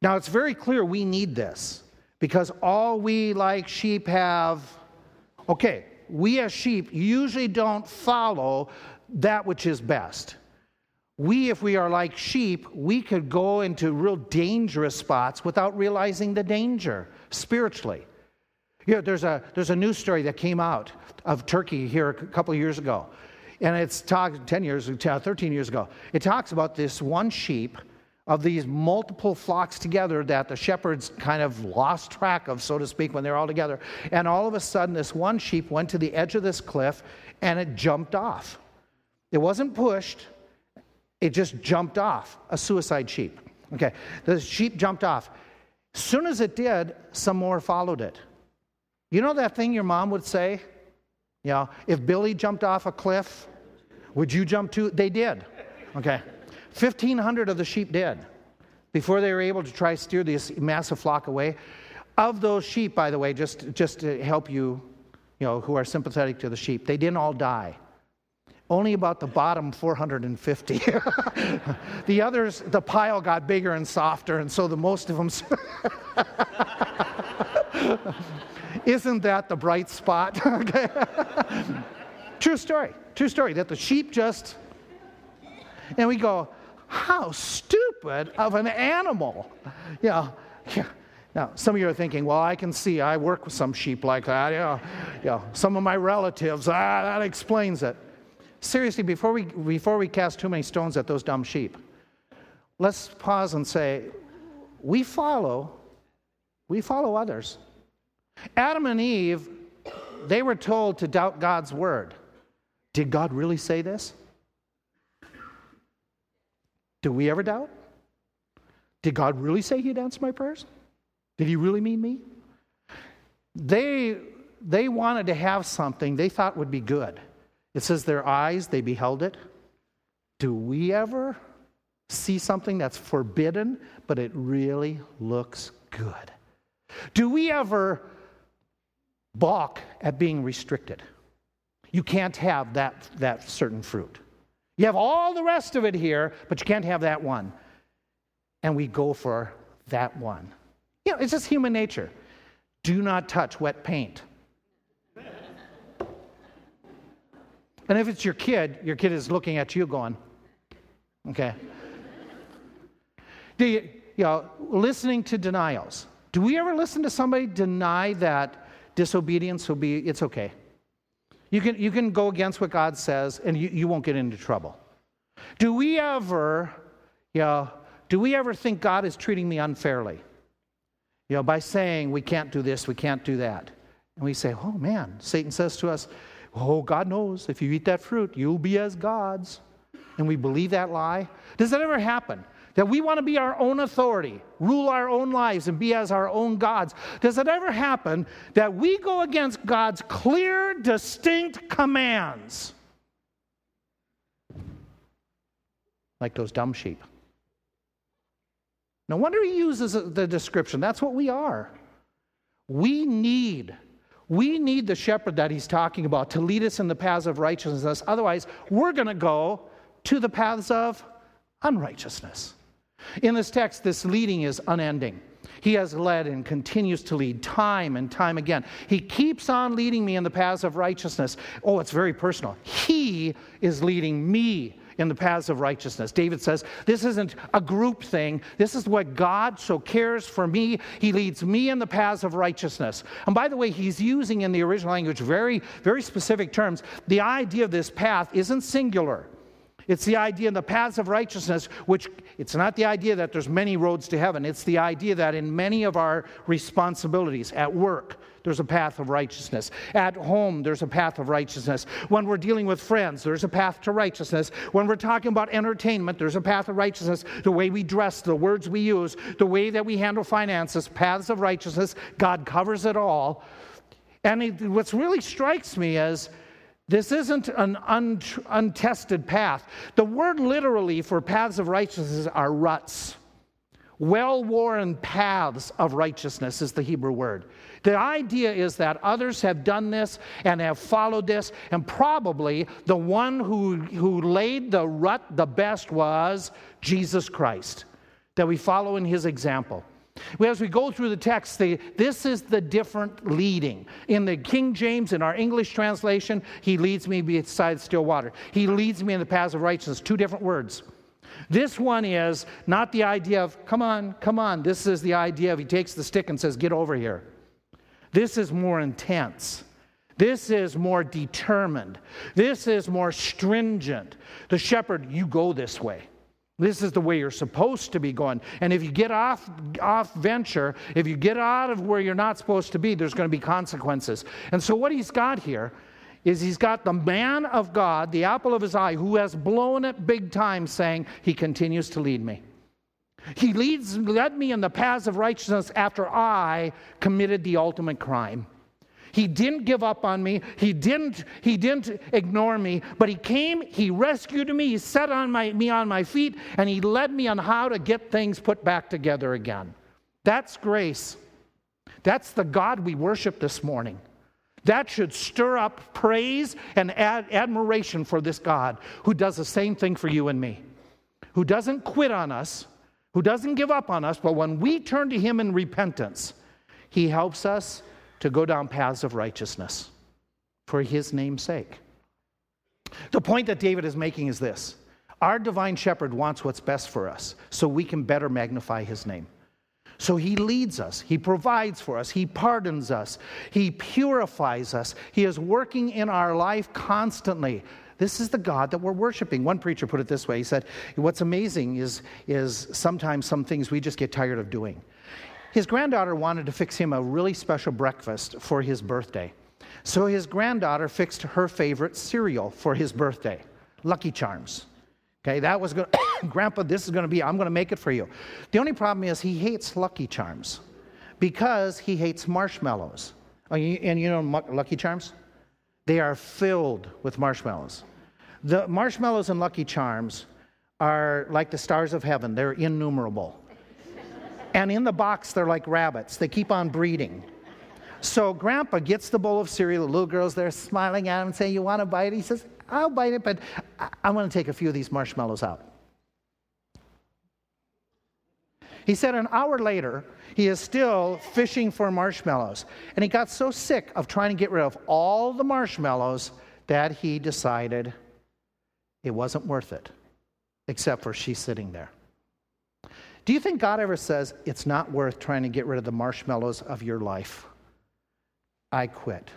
Now, it's very clear we need this because all we like sheep have, okay, we as sheep usually don't follow that which is best we, if we are like sheep, we could go into real dangerous spots without realizing the danger spiritually. You know, there's a, there's a news story that came out of Turkey here a couple of years ago. And it's talked 10 years, uh, 13 years ago. It talks about this one sheep of these multiple flocks together that the shepherds kind of lost track of, so to speak, when they're all together. And all of a sudden, this one sheep went to the edge of this cliff and it jumped off. It wasn't pushed, it just jumped off, a suicide sheep. Okay, the sheep jumped off. Soon as it did, some more followed it. You know that thing your mom would say? You know, if Billy jumped off a cliff, would you jump too? They did. Okay. 1,500 of the sheep did before they were able to try steer this massive flock away. Of those sheep, by the way, just, just to help you, you know, who are sympathetic to the sheep, they didn't all die. Only about the bottom 450. the others, the pile got bigger and softer, and so the most of them. Isn't that the bright spot? True story. True story. That the sheep just. And we go, how stupid of an animal. You know, yeah. Now, some of you are thinking, well, I can see I work with some sheep like that. Yeah, yeah. Some of my relatives, ah, that explains it. Seriously, before we, before we cast too many stones at those dumb sheep, let's pause and say, we follow, we follow others. Adam and Eve, they were told to doubt God's word. Did God really say this? Do we ever doubt? Did God really say He'd answer my prayers? Did He really mean me? They, they wanted to have something they thought would be good. It says their eyes, they beheld it. Do we ever see something that's forbidden, but it really looks good? Do we ever balk at being restricted? You can't have that, that certain fruit. You have all the rest of it here, but you can't have that one. And we go for that one. You know, it's just human nature. Do not touch wet paint. And if it's your kid, your kid is looking at you going, okay. Do you, you know, listening to denials. Do we ever listen to somebody deny that disobedience will be, it's okay? You can, you can go against what God says and you, you won't get into trouble. Do we ever, you know, do we ever think God is treating me unfairly? You know, by saying we can't do this, we can't do that. And we say, oh man, Satan says to us, Oh, God knows if you eat that fruit, you'll be as gods. And we believe that lie. Does that ever happen? That we want to be our own authority, rule our own lives, and be as our own gods. Does it ever happen that we go against God's clear, distinct commands? Like those dumb sheep. No wonder he uses the description. That's what we are. We need we need the shepherd that he's talking about to lead us in the paths of righteousness. Otherwise, we're going to go to the paths of unrighteousness. In this text, this leading is unending. He has led and continues to lead time and time again. He keeps on leading me in the paths of righteousness. Oh, it's very personal. He is leading me in the paths of righteousness. David says, This isn't a group thing. This is what God so cares for me. He leads me in the paths of righteousness. And by the way, he's using in the original language very, very specific terms. The idea of this path isn't singular. It's the idea in the paths of righteousness, which it's not the idea that there's many roads to heaven. It's the idea that in many of our responsibilities at work, there's a path of righteousness. At home, there's a path of righteousness. When we're dealing with friends, there's a path to righteousness. When we're talking about entertainment, there's a path of righteousness. The way we dress, the words we use, the way that we handle finances, paths of righteousness. God covers it all. And it, what really strikes me is this isn't an un- untested path. The word literally for paths of righteousness are ruts. Well worn paths of righteousness is the Hebrew word. The idea is that others have done this and have followed this, and probably the one who, who laid the rut the best was Jesus Christ, that we follow in his example. As we go through the text, the, this is the different leading. In the King James, in our English translation, he leads me beside still water. He leads me in the paths of righteousness. Two different words. This one is not the idea of, come on, come on. This is the idea of he takes the stick and says, get over here. This is more intense. This is more determined. This is more stringent. The shepherd, you go this way. This is the way you're supposed to be going. And if you get off, off venture, if you get out of where you're not supposed to be, there's going to be consequences. And so, what he's got here is he's got the man of God, the apple of his eye, who has blown it big time, saying, He continues to lead me. He leads, led me in the paths of righteousness after I committed the ultimate crime. He didn't give up on me. He didn't, he didn't ignore me, but he came, he rescued me, he set on my, me on my feet, and he led me on how to get things put back together again. That's grace. That's the God we worship this morning. That should stir up praise and ad- admiration for this God who does the same thing for you and me, who doesn't quit on us, who doesn't give up on us, but when we turn to Him in repentance, He helps us to go down paths of righteousness for His name's sake. The point that David is making is this Our divine shepherd wants what's best for us so we can better magnify his name. So he leads us, he provides for us, he pardons us, he purifies us. He is working in our life constantly. This is the God that we're worshiping. One preacher put it this way. He said, What's amazing is, is sometimes some things we just get tired of doing. His granddaughter wanted to fix him a really special breakfast for his birthday. So his granddaughter fixed her favorite cereal for his birthday Lucky Charms. Okay, that was going Grandpa, this is going to be, I'm going to make it for you. The only problem is he hates Lucky Charms because he hates marshmallows. Oh, and you know Lucky Charms? They are filled with marshmallows. The marshmallows and Lucky Charms are like the stars of heaven, they're innumerable. and in the box, they're like rabbits, they keep on breeding. So Grandpa gets the bowl of cereal, the little girl's there smiling at him saying, You want to bite it? He says, I'll bite it, but I, I want to take a few of these marshmallows out. He said an hour later, he is still fishing for marshmallows. And he got so sick of trying to get rid of all the marshmallows that he decided it wasn't worth it, except for she's sitting there. Do you think God ever says it's not worth trying to get rid of the marshmallows of your life? I quit.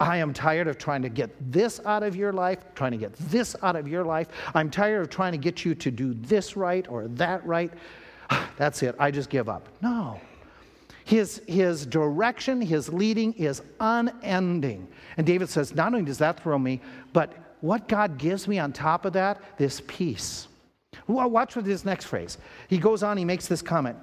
I am tired of trying to get this out of your life, trying to get this out of your life. I'm tired of trying to get you to do this right or that right. That's it. I just give up. No. His, his direction, his leading is unending. And David says, Not only does that throw me, but what God gives me on top of that, this peace. Watch with his next phrase. He goes on, he makes this comment.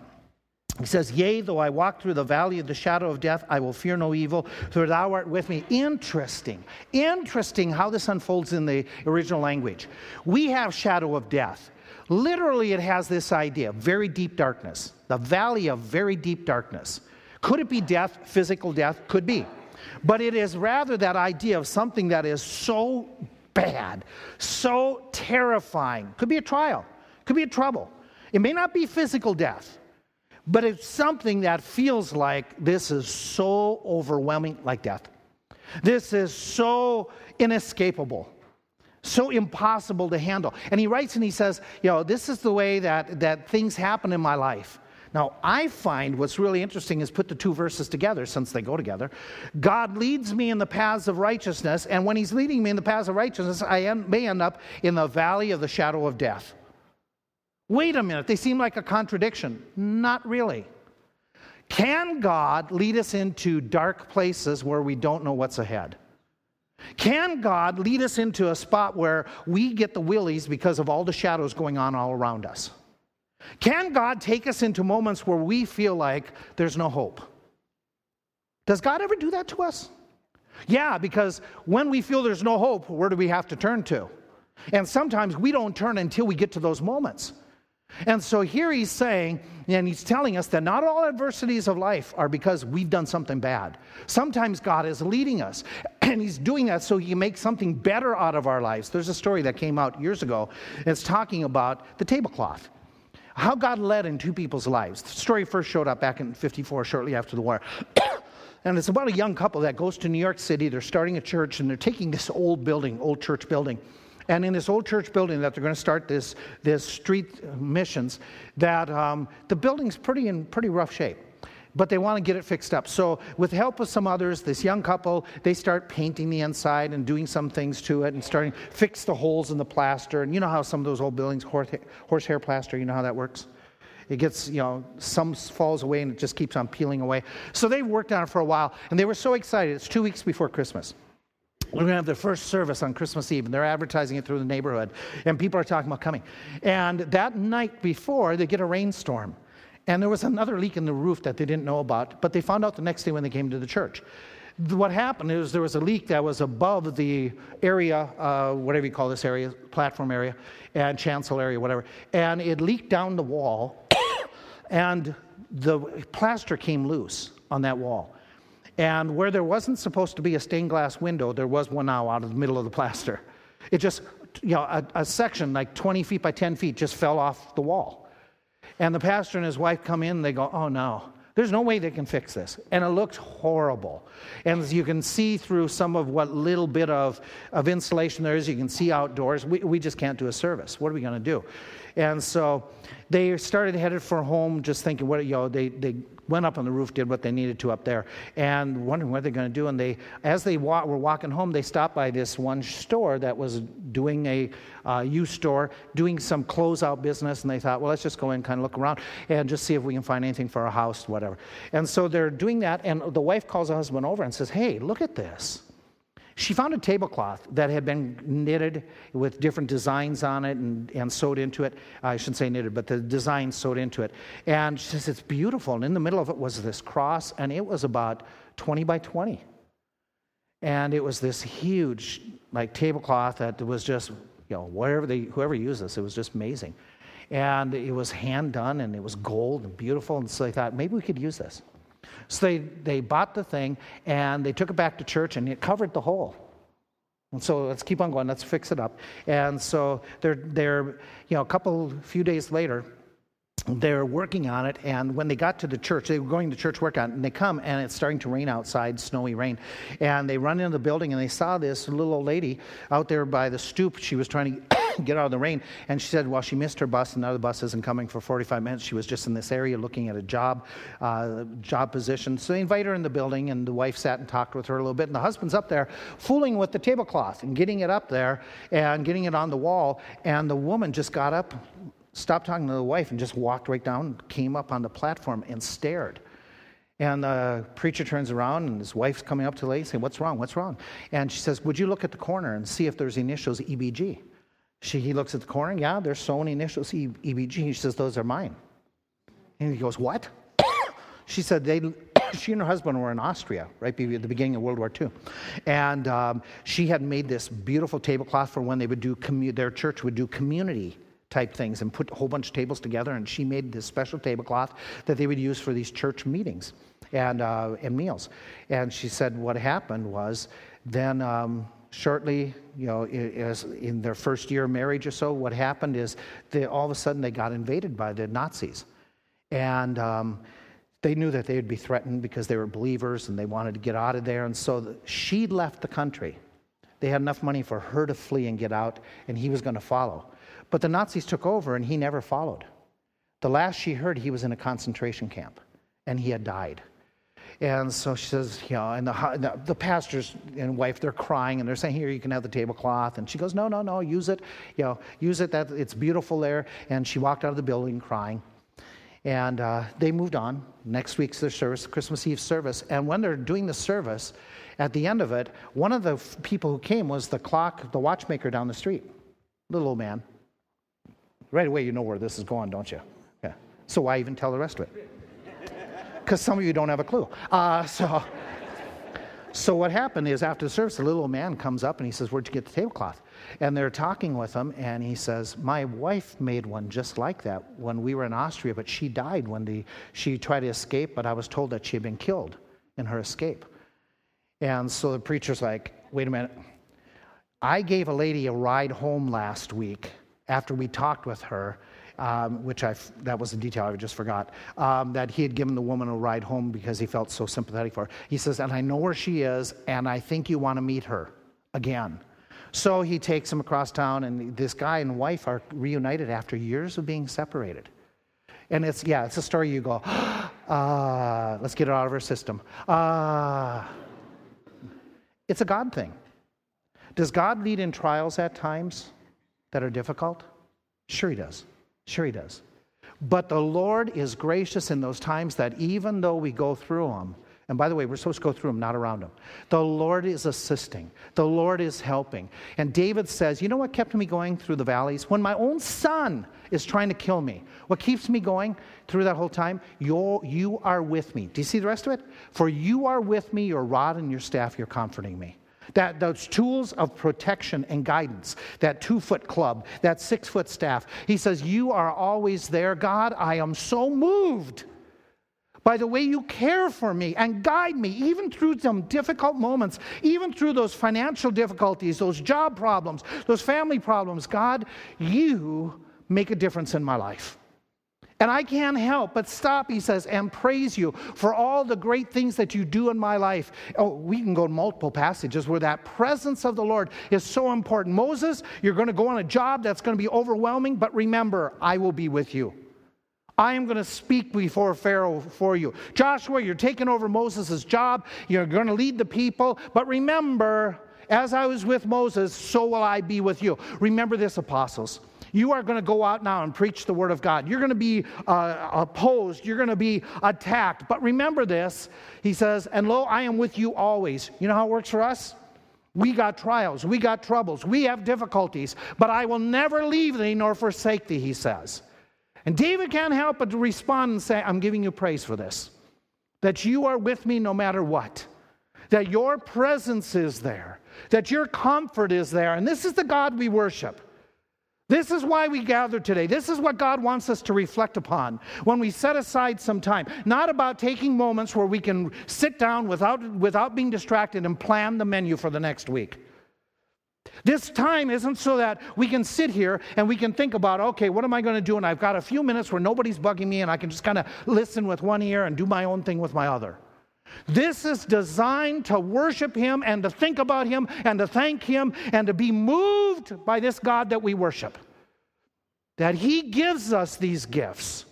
He says, Yea, though I walk through the valley of the shadow of death, I will fear no evil, for thou art with me. Interesting. Interesting how this unfolds in the original language. We have shadow of death. Literally, it has this idea very deep darkness, the valley of very deep darkness. Could it be death, physical death? Could be. But it is rather that idea of something that is so bad, so terrifying. Could be a trial, could be a trouble. It may not be physical death. But it's something that feels like this is so overwhelming, like death. This is so inescapable, so impossible to handle. And he writes and he says, you know, this is the way that, that things happen in my life. Now, I find what's really interesting is put the two verses together since they go together. God leads me in the paths of righteousness, and when He's leading me in the paths of righteousness, I may end up in the valley of the shadow of death. Wait a minute, they seem like a contradiction. Not really. Can God lead us into dark places where we don't know what's ahead? Can God lead us into a spot where we get the willies because of all the shadows going on all around us? Can God take us into moments where we feel like there's no hope? Does God ever do that to us? Yeah, because when we feel there's no hope, where do we have to turn to? And sometimes we don't turn until we get to those moments. And so here he's saying, and he's telling us that not all adversities of life are because we've done something bad. Sometimes God is leading us, and he's doing that so he can make something better out of our lives. There's a story that came out years ago. It's talking about the tablecloth. How God led in two people's lives. The story first showed up back in 54, shortly after the war. and it's about a young couple that goes to New York City. They're starting a church, and they're taking this old building, old church building and in this old church building that they're going to start this, this street missions, that um, the building's pretty in pretty rough shape but they want to get it fixed up. So, with the help of some others, this young couple, they start painting the inside and doing some things to it and starting fix the holes in the plaster. And you know how some of those old buildings, horsehair plaster, you know how that works? It gets, you know, some falls away and it just keeps on peeling away. So they've worked on it for a while and they were so excited. It's two weeks before Christmas. We're going to have the first service on Christmas Eve, and they're advertising it through the neighborhood, and people are talking about coming. And that night before, they get a rainstorm, and there was another leak in the roof that they didn't know about, but they found out the next day when they came to the church. What happened is there was a leak that was above the area, uh, whatever you call this area, platform area, and chancel area, whatever, and it leaked down the wall, and the plaster came loose on that wall. And where there wasn't supposed to be a stained glass window, there was one now out of the middle of the plaster. It just, you know, a, a section like 20 feet by 10 feet just fell off the wall. And the pastor and his wife come in, they go, Oh no, There's no way they can fix this. And it looks horrible. And as you can see through some of what little bit of, of insulation there is, you can see outdoors. We, we just can't do a service. What are we going to do? And so they started headed for home, just thinking, what, are you know, they, they went up on the roof, did what they needed to up there, and wondering what they're going to do. And they, as they wa- were walking home, they stopped by this one store that was doing a uh, used store, doing some closeout business, and they thought, well, let's just go in, kind of look around, and just see if we can find anything for our house, whatever. And so they're doing that, and the wife calls the husband over and says, hey, look at this. She found a tablecloth that had been knitted with different designs on it and, and sewed into it. I shouldn't say knitted, but the design sewed into it. And she says, It's beautiful. And in the middle of it was this cross, and it was about 20 by 20. And it was this huge, like, tablecloth that was just, you know, whatever they, whoever used this, it was just amazing. And it was hand done, and it was gold and beautiful. And so they thought, maybe we could use this. So they, they bought the thing and they took it back to church and it covered the hole. And so let's keep on going, let's fix it up. And so they're, they're you know, a couple, few days later, they're working on it and when they got to the church they were going to church work on it and they come and it's starting to rain outside snowy rain and they run into the building and they saw this little old lady out there by the stoop she was trying to get out of the rain. And she said, well, she missed her bus, and the bus isn't coming for 45 minutes. She was just in this area looking at a job, uh, job position. So they invite her in the building, and the wife sat and talked with her a little bit. And the husband's up there fooling with the tablecloth and getting it up there and getting it on the wall. And the woman just got up, stopped talking to the wife, and just walked right down, came up on the platform, and stared. And the preacher turns around and his wife's coming up to the lady saying, What's wrong? What's wrong? And she says, Would you look at the corner and see if there's initials EBG? She, he looks at the corner. Yeah, there's so many initials, EBG. She says, Those are mine. And he goes, What? she said, they, She and her husband were in Austria, right at the beginning of World War II. And um, she had made this beautiful tablecloth for when they would do, commu- their church would do community type things and put a whole bunch of tables together. And she made this special tablecloth that they would use for these church meetings and, uh, and meals. And she said, What happened was then. Um, shortly, you know, in their first year of marriage or so, what happened is they, all of a sudden they got invaded by the Nazis. And um, they knew that they would be threatened because they were believers and they wanted to get out of there. And so the, she left the country. They had enough money for her to flee and get out, and he was going to follow. But the Nazis took over and he never followed. The last she heard, he was in a concentration camp and he had died. And so she says, you know, and the, the, pastors and wife, they're crying and they're saying, here, you can have the tablecloth. And she goes, no, no, no, use it. You know, use it. That It's beautiful there. And she walked out of the building crying. And uh, they moved on. Next week's their service, Christmas Eve service. And when they're doing the service, at the end of it, one of the f- people who came was the clock, the watchmaker down the street, little old man. Right away, you know where this is going, don't you? Yeah. So why even tell the rest of it? because some of you don't have a clue. Uh, so, so what happened is after the service, the little old man comes up and he says, "Where'd you get the tablecloth?" And they're talking with him, and he says, "My wife made one just like that when we were in Austria, but she died when the, she tried to escape. But I was told that she had been killed in her escape." And so the preacher's like, "Wait a minute." I gave a lady a ride home last week after we talked with her um, which I that was a detail I just forgot, um, that he had given the woman a ride home because he felt so sympathetic for her. He says, and I know where she is, and I think you want to meet her again. So he takes him across town, and this guy and wife are reunited after years of being separated. And it's, yeah, it's a story you go, ah, let's get it out of our system. Ah. It's a God thing. Does God lead in trials at times that are difficult? Sure, He does. Sure, He does. But the Lord is gracious in those times that even though we go through them, and by the way, we're supposed to go through them, not around them. The Lord is assisting. The Lord is helping. And David says, You know what kept me going through the valleys? When my own son is trying to kill me, what keeps me going through that whole time? You're, you are with me. Do you see the rest of it? For you are with me, your rod and your staff, you're comforting me. That those tools of protection and guidance, that two foot club, that six foot staff. He says, You are always there. God, I am so moved by the way you care for me and guide me, even through some difficult moments, even through those financial difficulties, those job problems, those family problems. God, you make a difference in my life. And I can't help but stop, he says, and praise you for all the great things that you do in my life. Oh, we can go to multiple passages where that presence of the Lord is so important. Moses, you're going to go on a job that's going to be overwhelming, but remember, I will be with you. I am going to speak before Pharaoh for you. Joshua, you're taking over Moses' job. You're going to lead the people. But remember, as I was with Moses, so will I be with you. Remember this, apostles. You are going to go out now and preach the word of God. You're going to be uh, opposed. You're going to be attacked. But remember this, he says, and lo, I am with you always. You know how it works for us? We got trials, we got troubles, we have difficulties, but I will never leave thee nor forsake thee, he says. And David can't help but respond and say, I'm giving you praise for this. That you are with me no matter what. That your presence is there. That your comfort is there. And this is the God we worship. This is why we gather today. This is what God wants us to reflect upon when we set aside some time. Not about taking moments where we can sit down without, without being distracted and plan the menu for the next week. This time isn't so that we can sit here and we can think about, okay, what am I going to do? And I've got a few minutes where nobody's bugging me and I can just kind of listen with one ear and do my own thing with my other. This is designed to worship Him and to think about Him and to thank Him and to be moved by this God that we worship. That He gives us these gifts,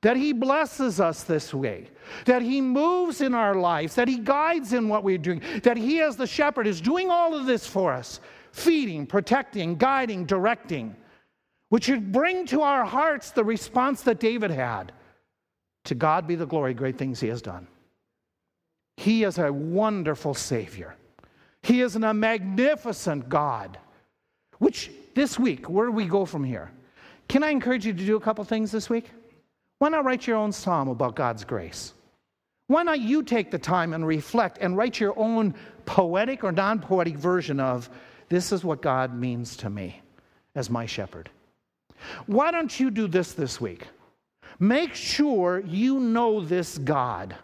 that He blesses us this way, that He moves in our lives, that He guides in what we're doing, that He, as the shepherd, is doing all of this for us feeding, protecting, guiding, directing, which should bring to our hearts the response that David had. To God be the glory, great things He has done. He is a wonderful Savior. He is a magnificent God. Which this week, where do we go from here? Can I encourage you to do a couple things this week? Why not write your own psalm about God's grace? Why not you take the time and reflect and write your own poetic or non poetic version of this is what God means to me as my shepherd? Why don't you do this this week? Make sure you know this God.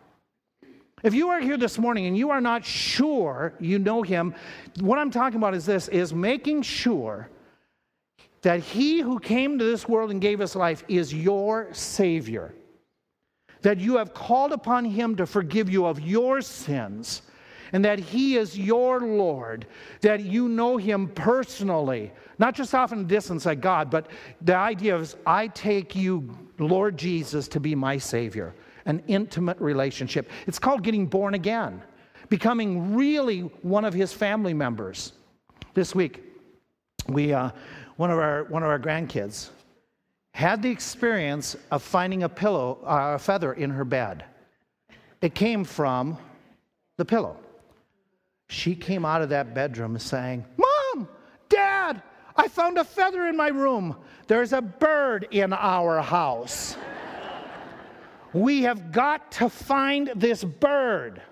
If you are here this morning and you are not sure you know him, what I'm talking about is this is making sure that he who came to this world and gave us life is your savior. That you have called upon him to forgive you of your sins and that he is your Lord, that you know him personally, not just off in the distance like God, but the idea is I take you, Lord Jesus, to be my Savior an intimate relationship. It's called getting born again, becoming really one of his family members. This week, we, uh, one, of our, one of our grandkids had the experience of finding a pillow, uh, a feather in her bed. It came from the pillow. She came out of that bedroom saying, Mom, Dad, I found a feather in my room. There's a bird in our house. We have got to find this bird.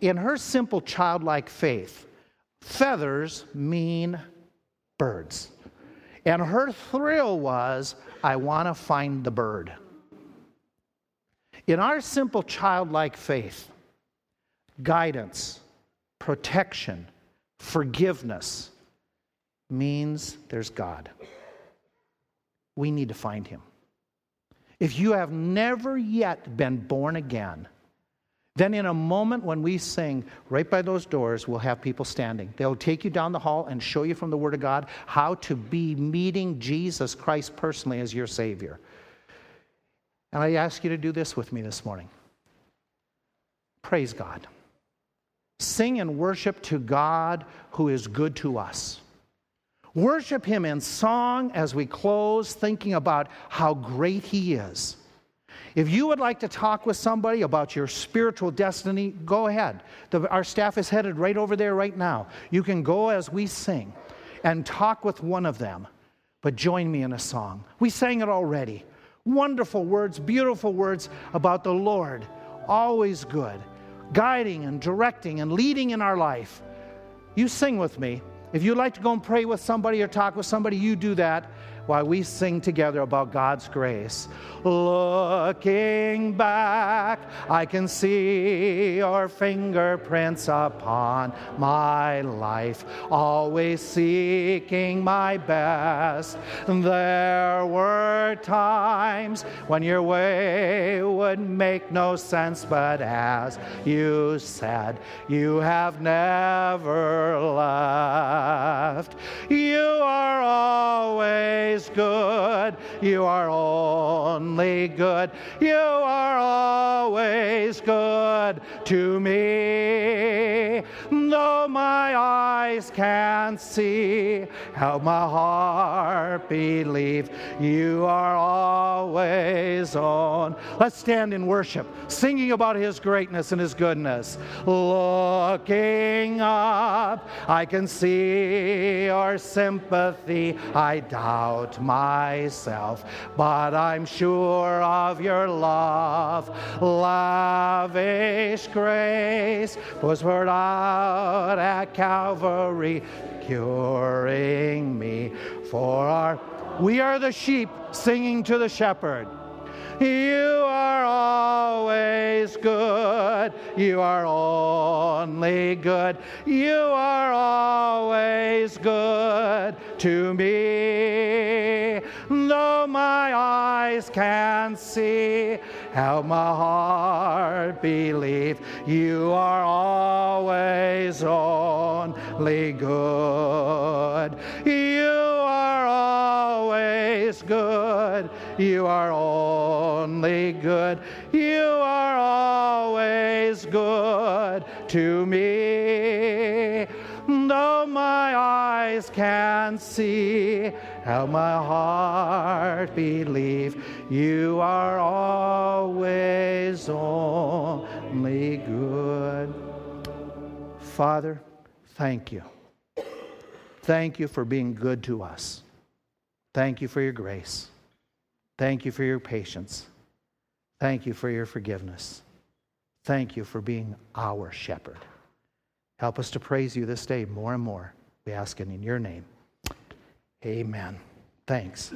In her simple childlike faith, feathers mean birds. And her thrill was, I want to find the bird. In our simple childlike faith, guidance, protection, forgiveness means there's God. We need to find him. If you have never yet been born again, then, in a moment when we sing, right by those doors, we'll have people standing. They'll take you down the hall and show you from the Word of God how to be meeting Jesus Christ personally as your Savior. And I ask you to do this with me this morning. Praise God. Sing and worship to God who is good to us. Worship Him in song as we close, thinking about how great He is. If you would like to talk with somebody about your spiritual destiny, go ahead. The, our staff is headed right over there right now. You can go as we sing and talk with one of them, but join me in a song. We sang it already. Wonderful words, beautiful words about the Lord, always good, guiding and directing and leading in our life. You sing with me. If you'd like to go and pray with somebody or talk with somebody, you do that. While we sing together about God's grace. Looking back, I can see your fingerprints upon my life, always seeking my best. There were times when your way would make no sense, but as you said, you have never left. You are always good. You are only good. You are always good to me. Though my eyes can't see, help my heart believe you are always on. Let's stand in worship, singing about his greatness and his goodness. Looking up, I can see your sympathy. I doubt myself, but I'm sure of your love. Lavish grace was poured out at Calvary, curing me for our. We are the sheep singing to the shepherd. You are always good. You are only good. You are always good to me. Though my eyes can't see, help my heart believe you are always only good. You are always good. You are only good. You are always good to me. Though my eyes can't see, how my heart believe you are always only good. Father, thank you. Thank you for being good to us. Thank you for your grace. Thank you for your patience. Thank you for your forgiveness. Thank you for being our shepherd. Help us to praise you this day more and more. We ask it in your name. Amen. Thanks.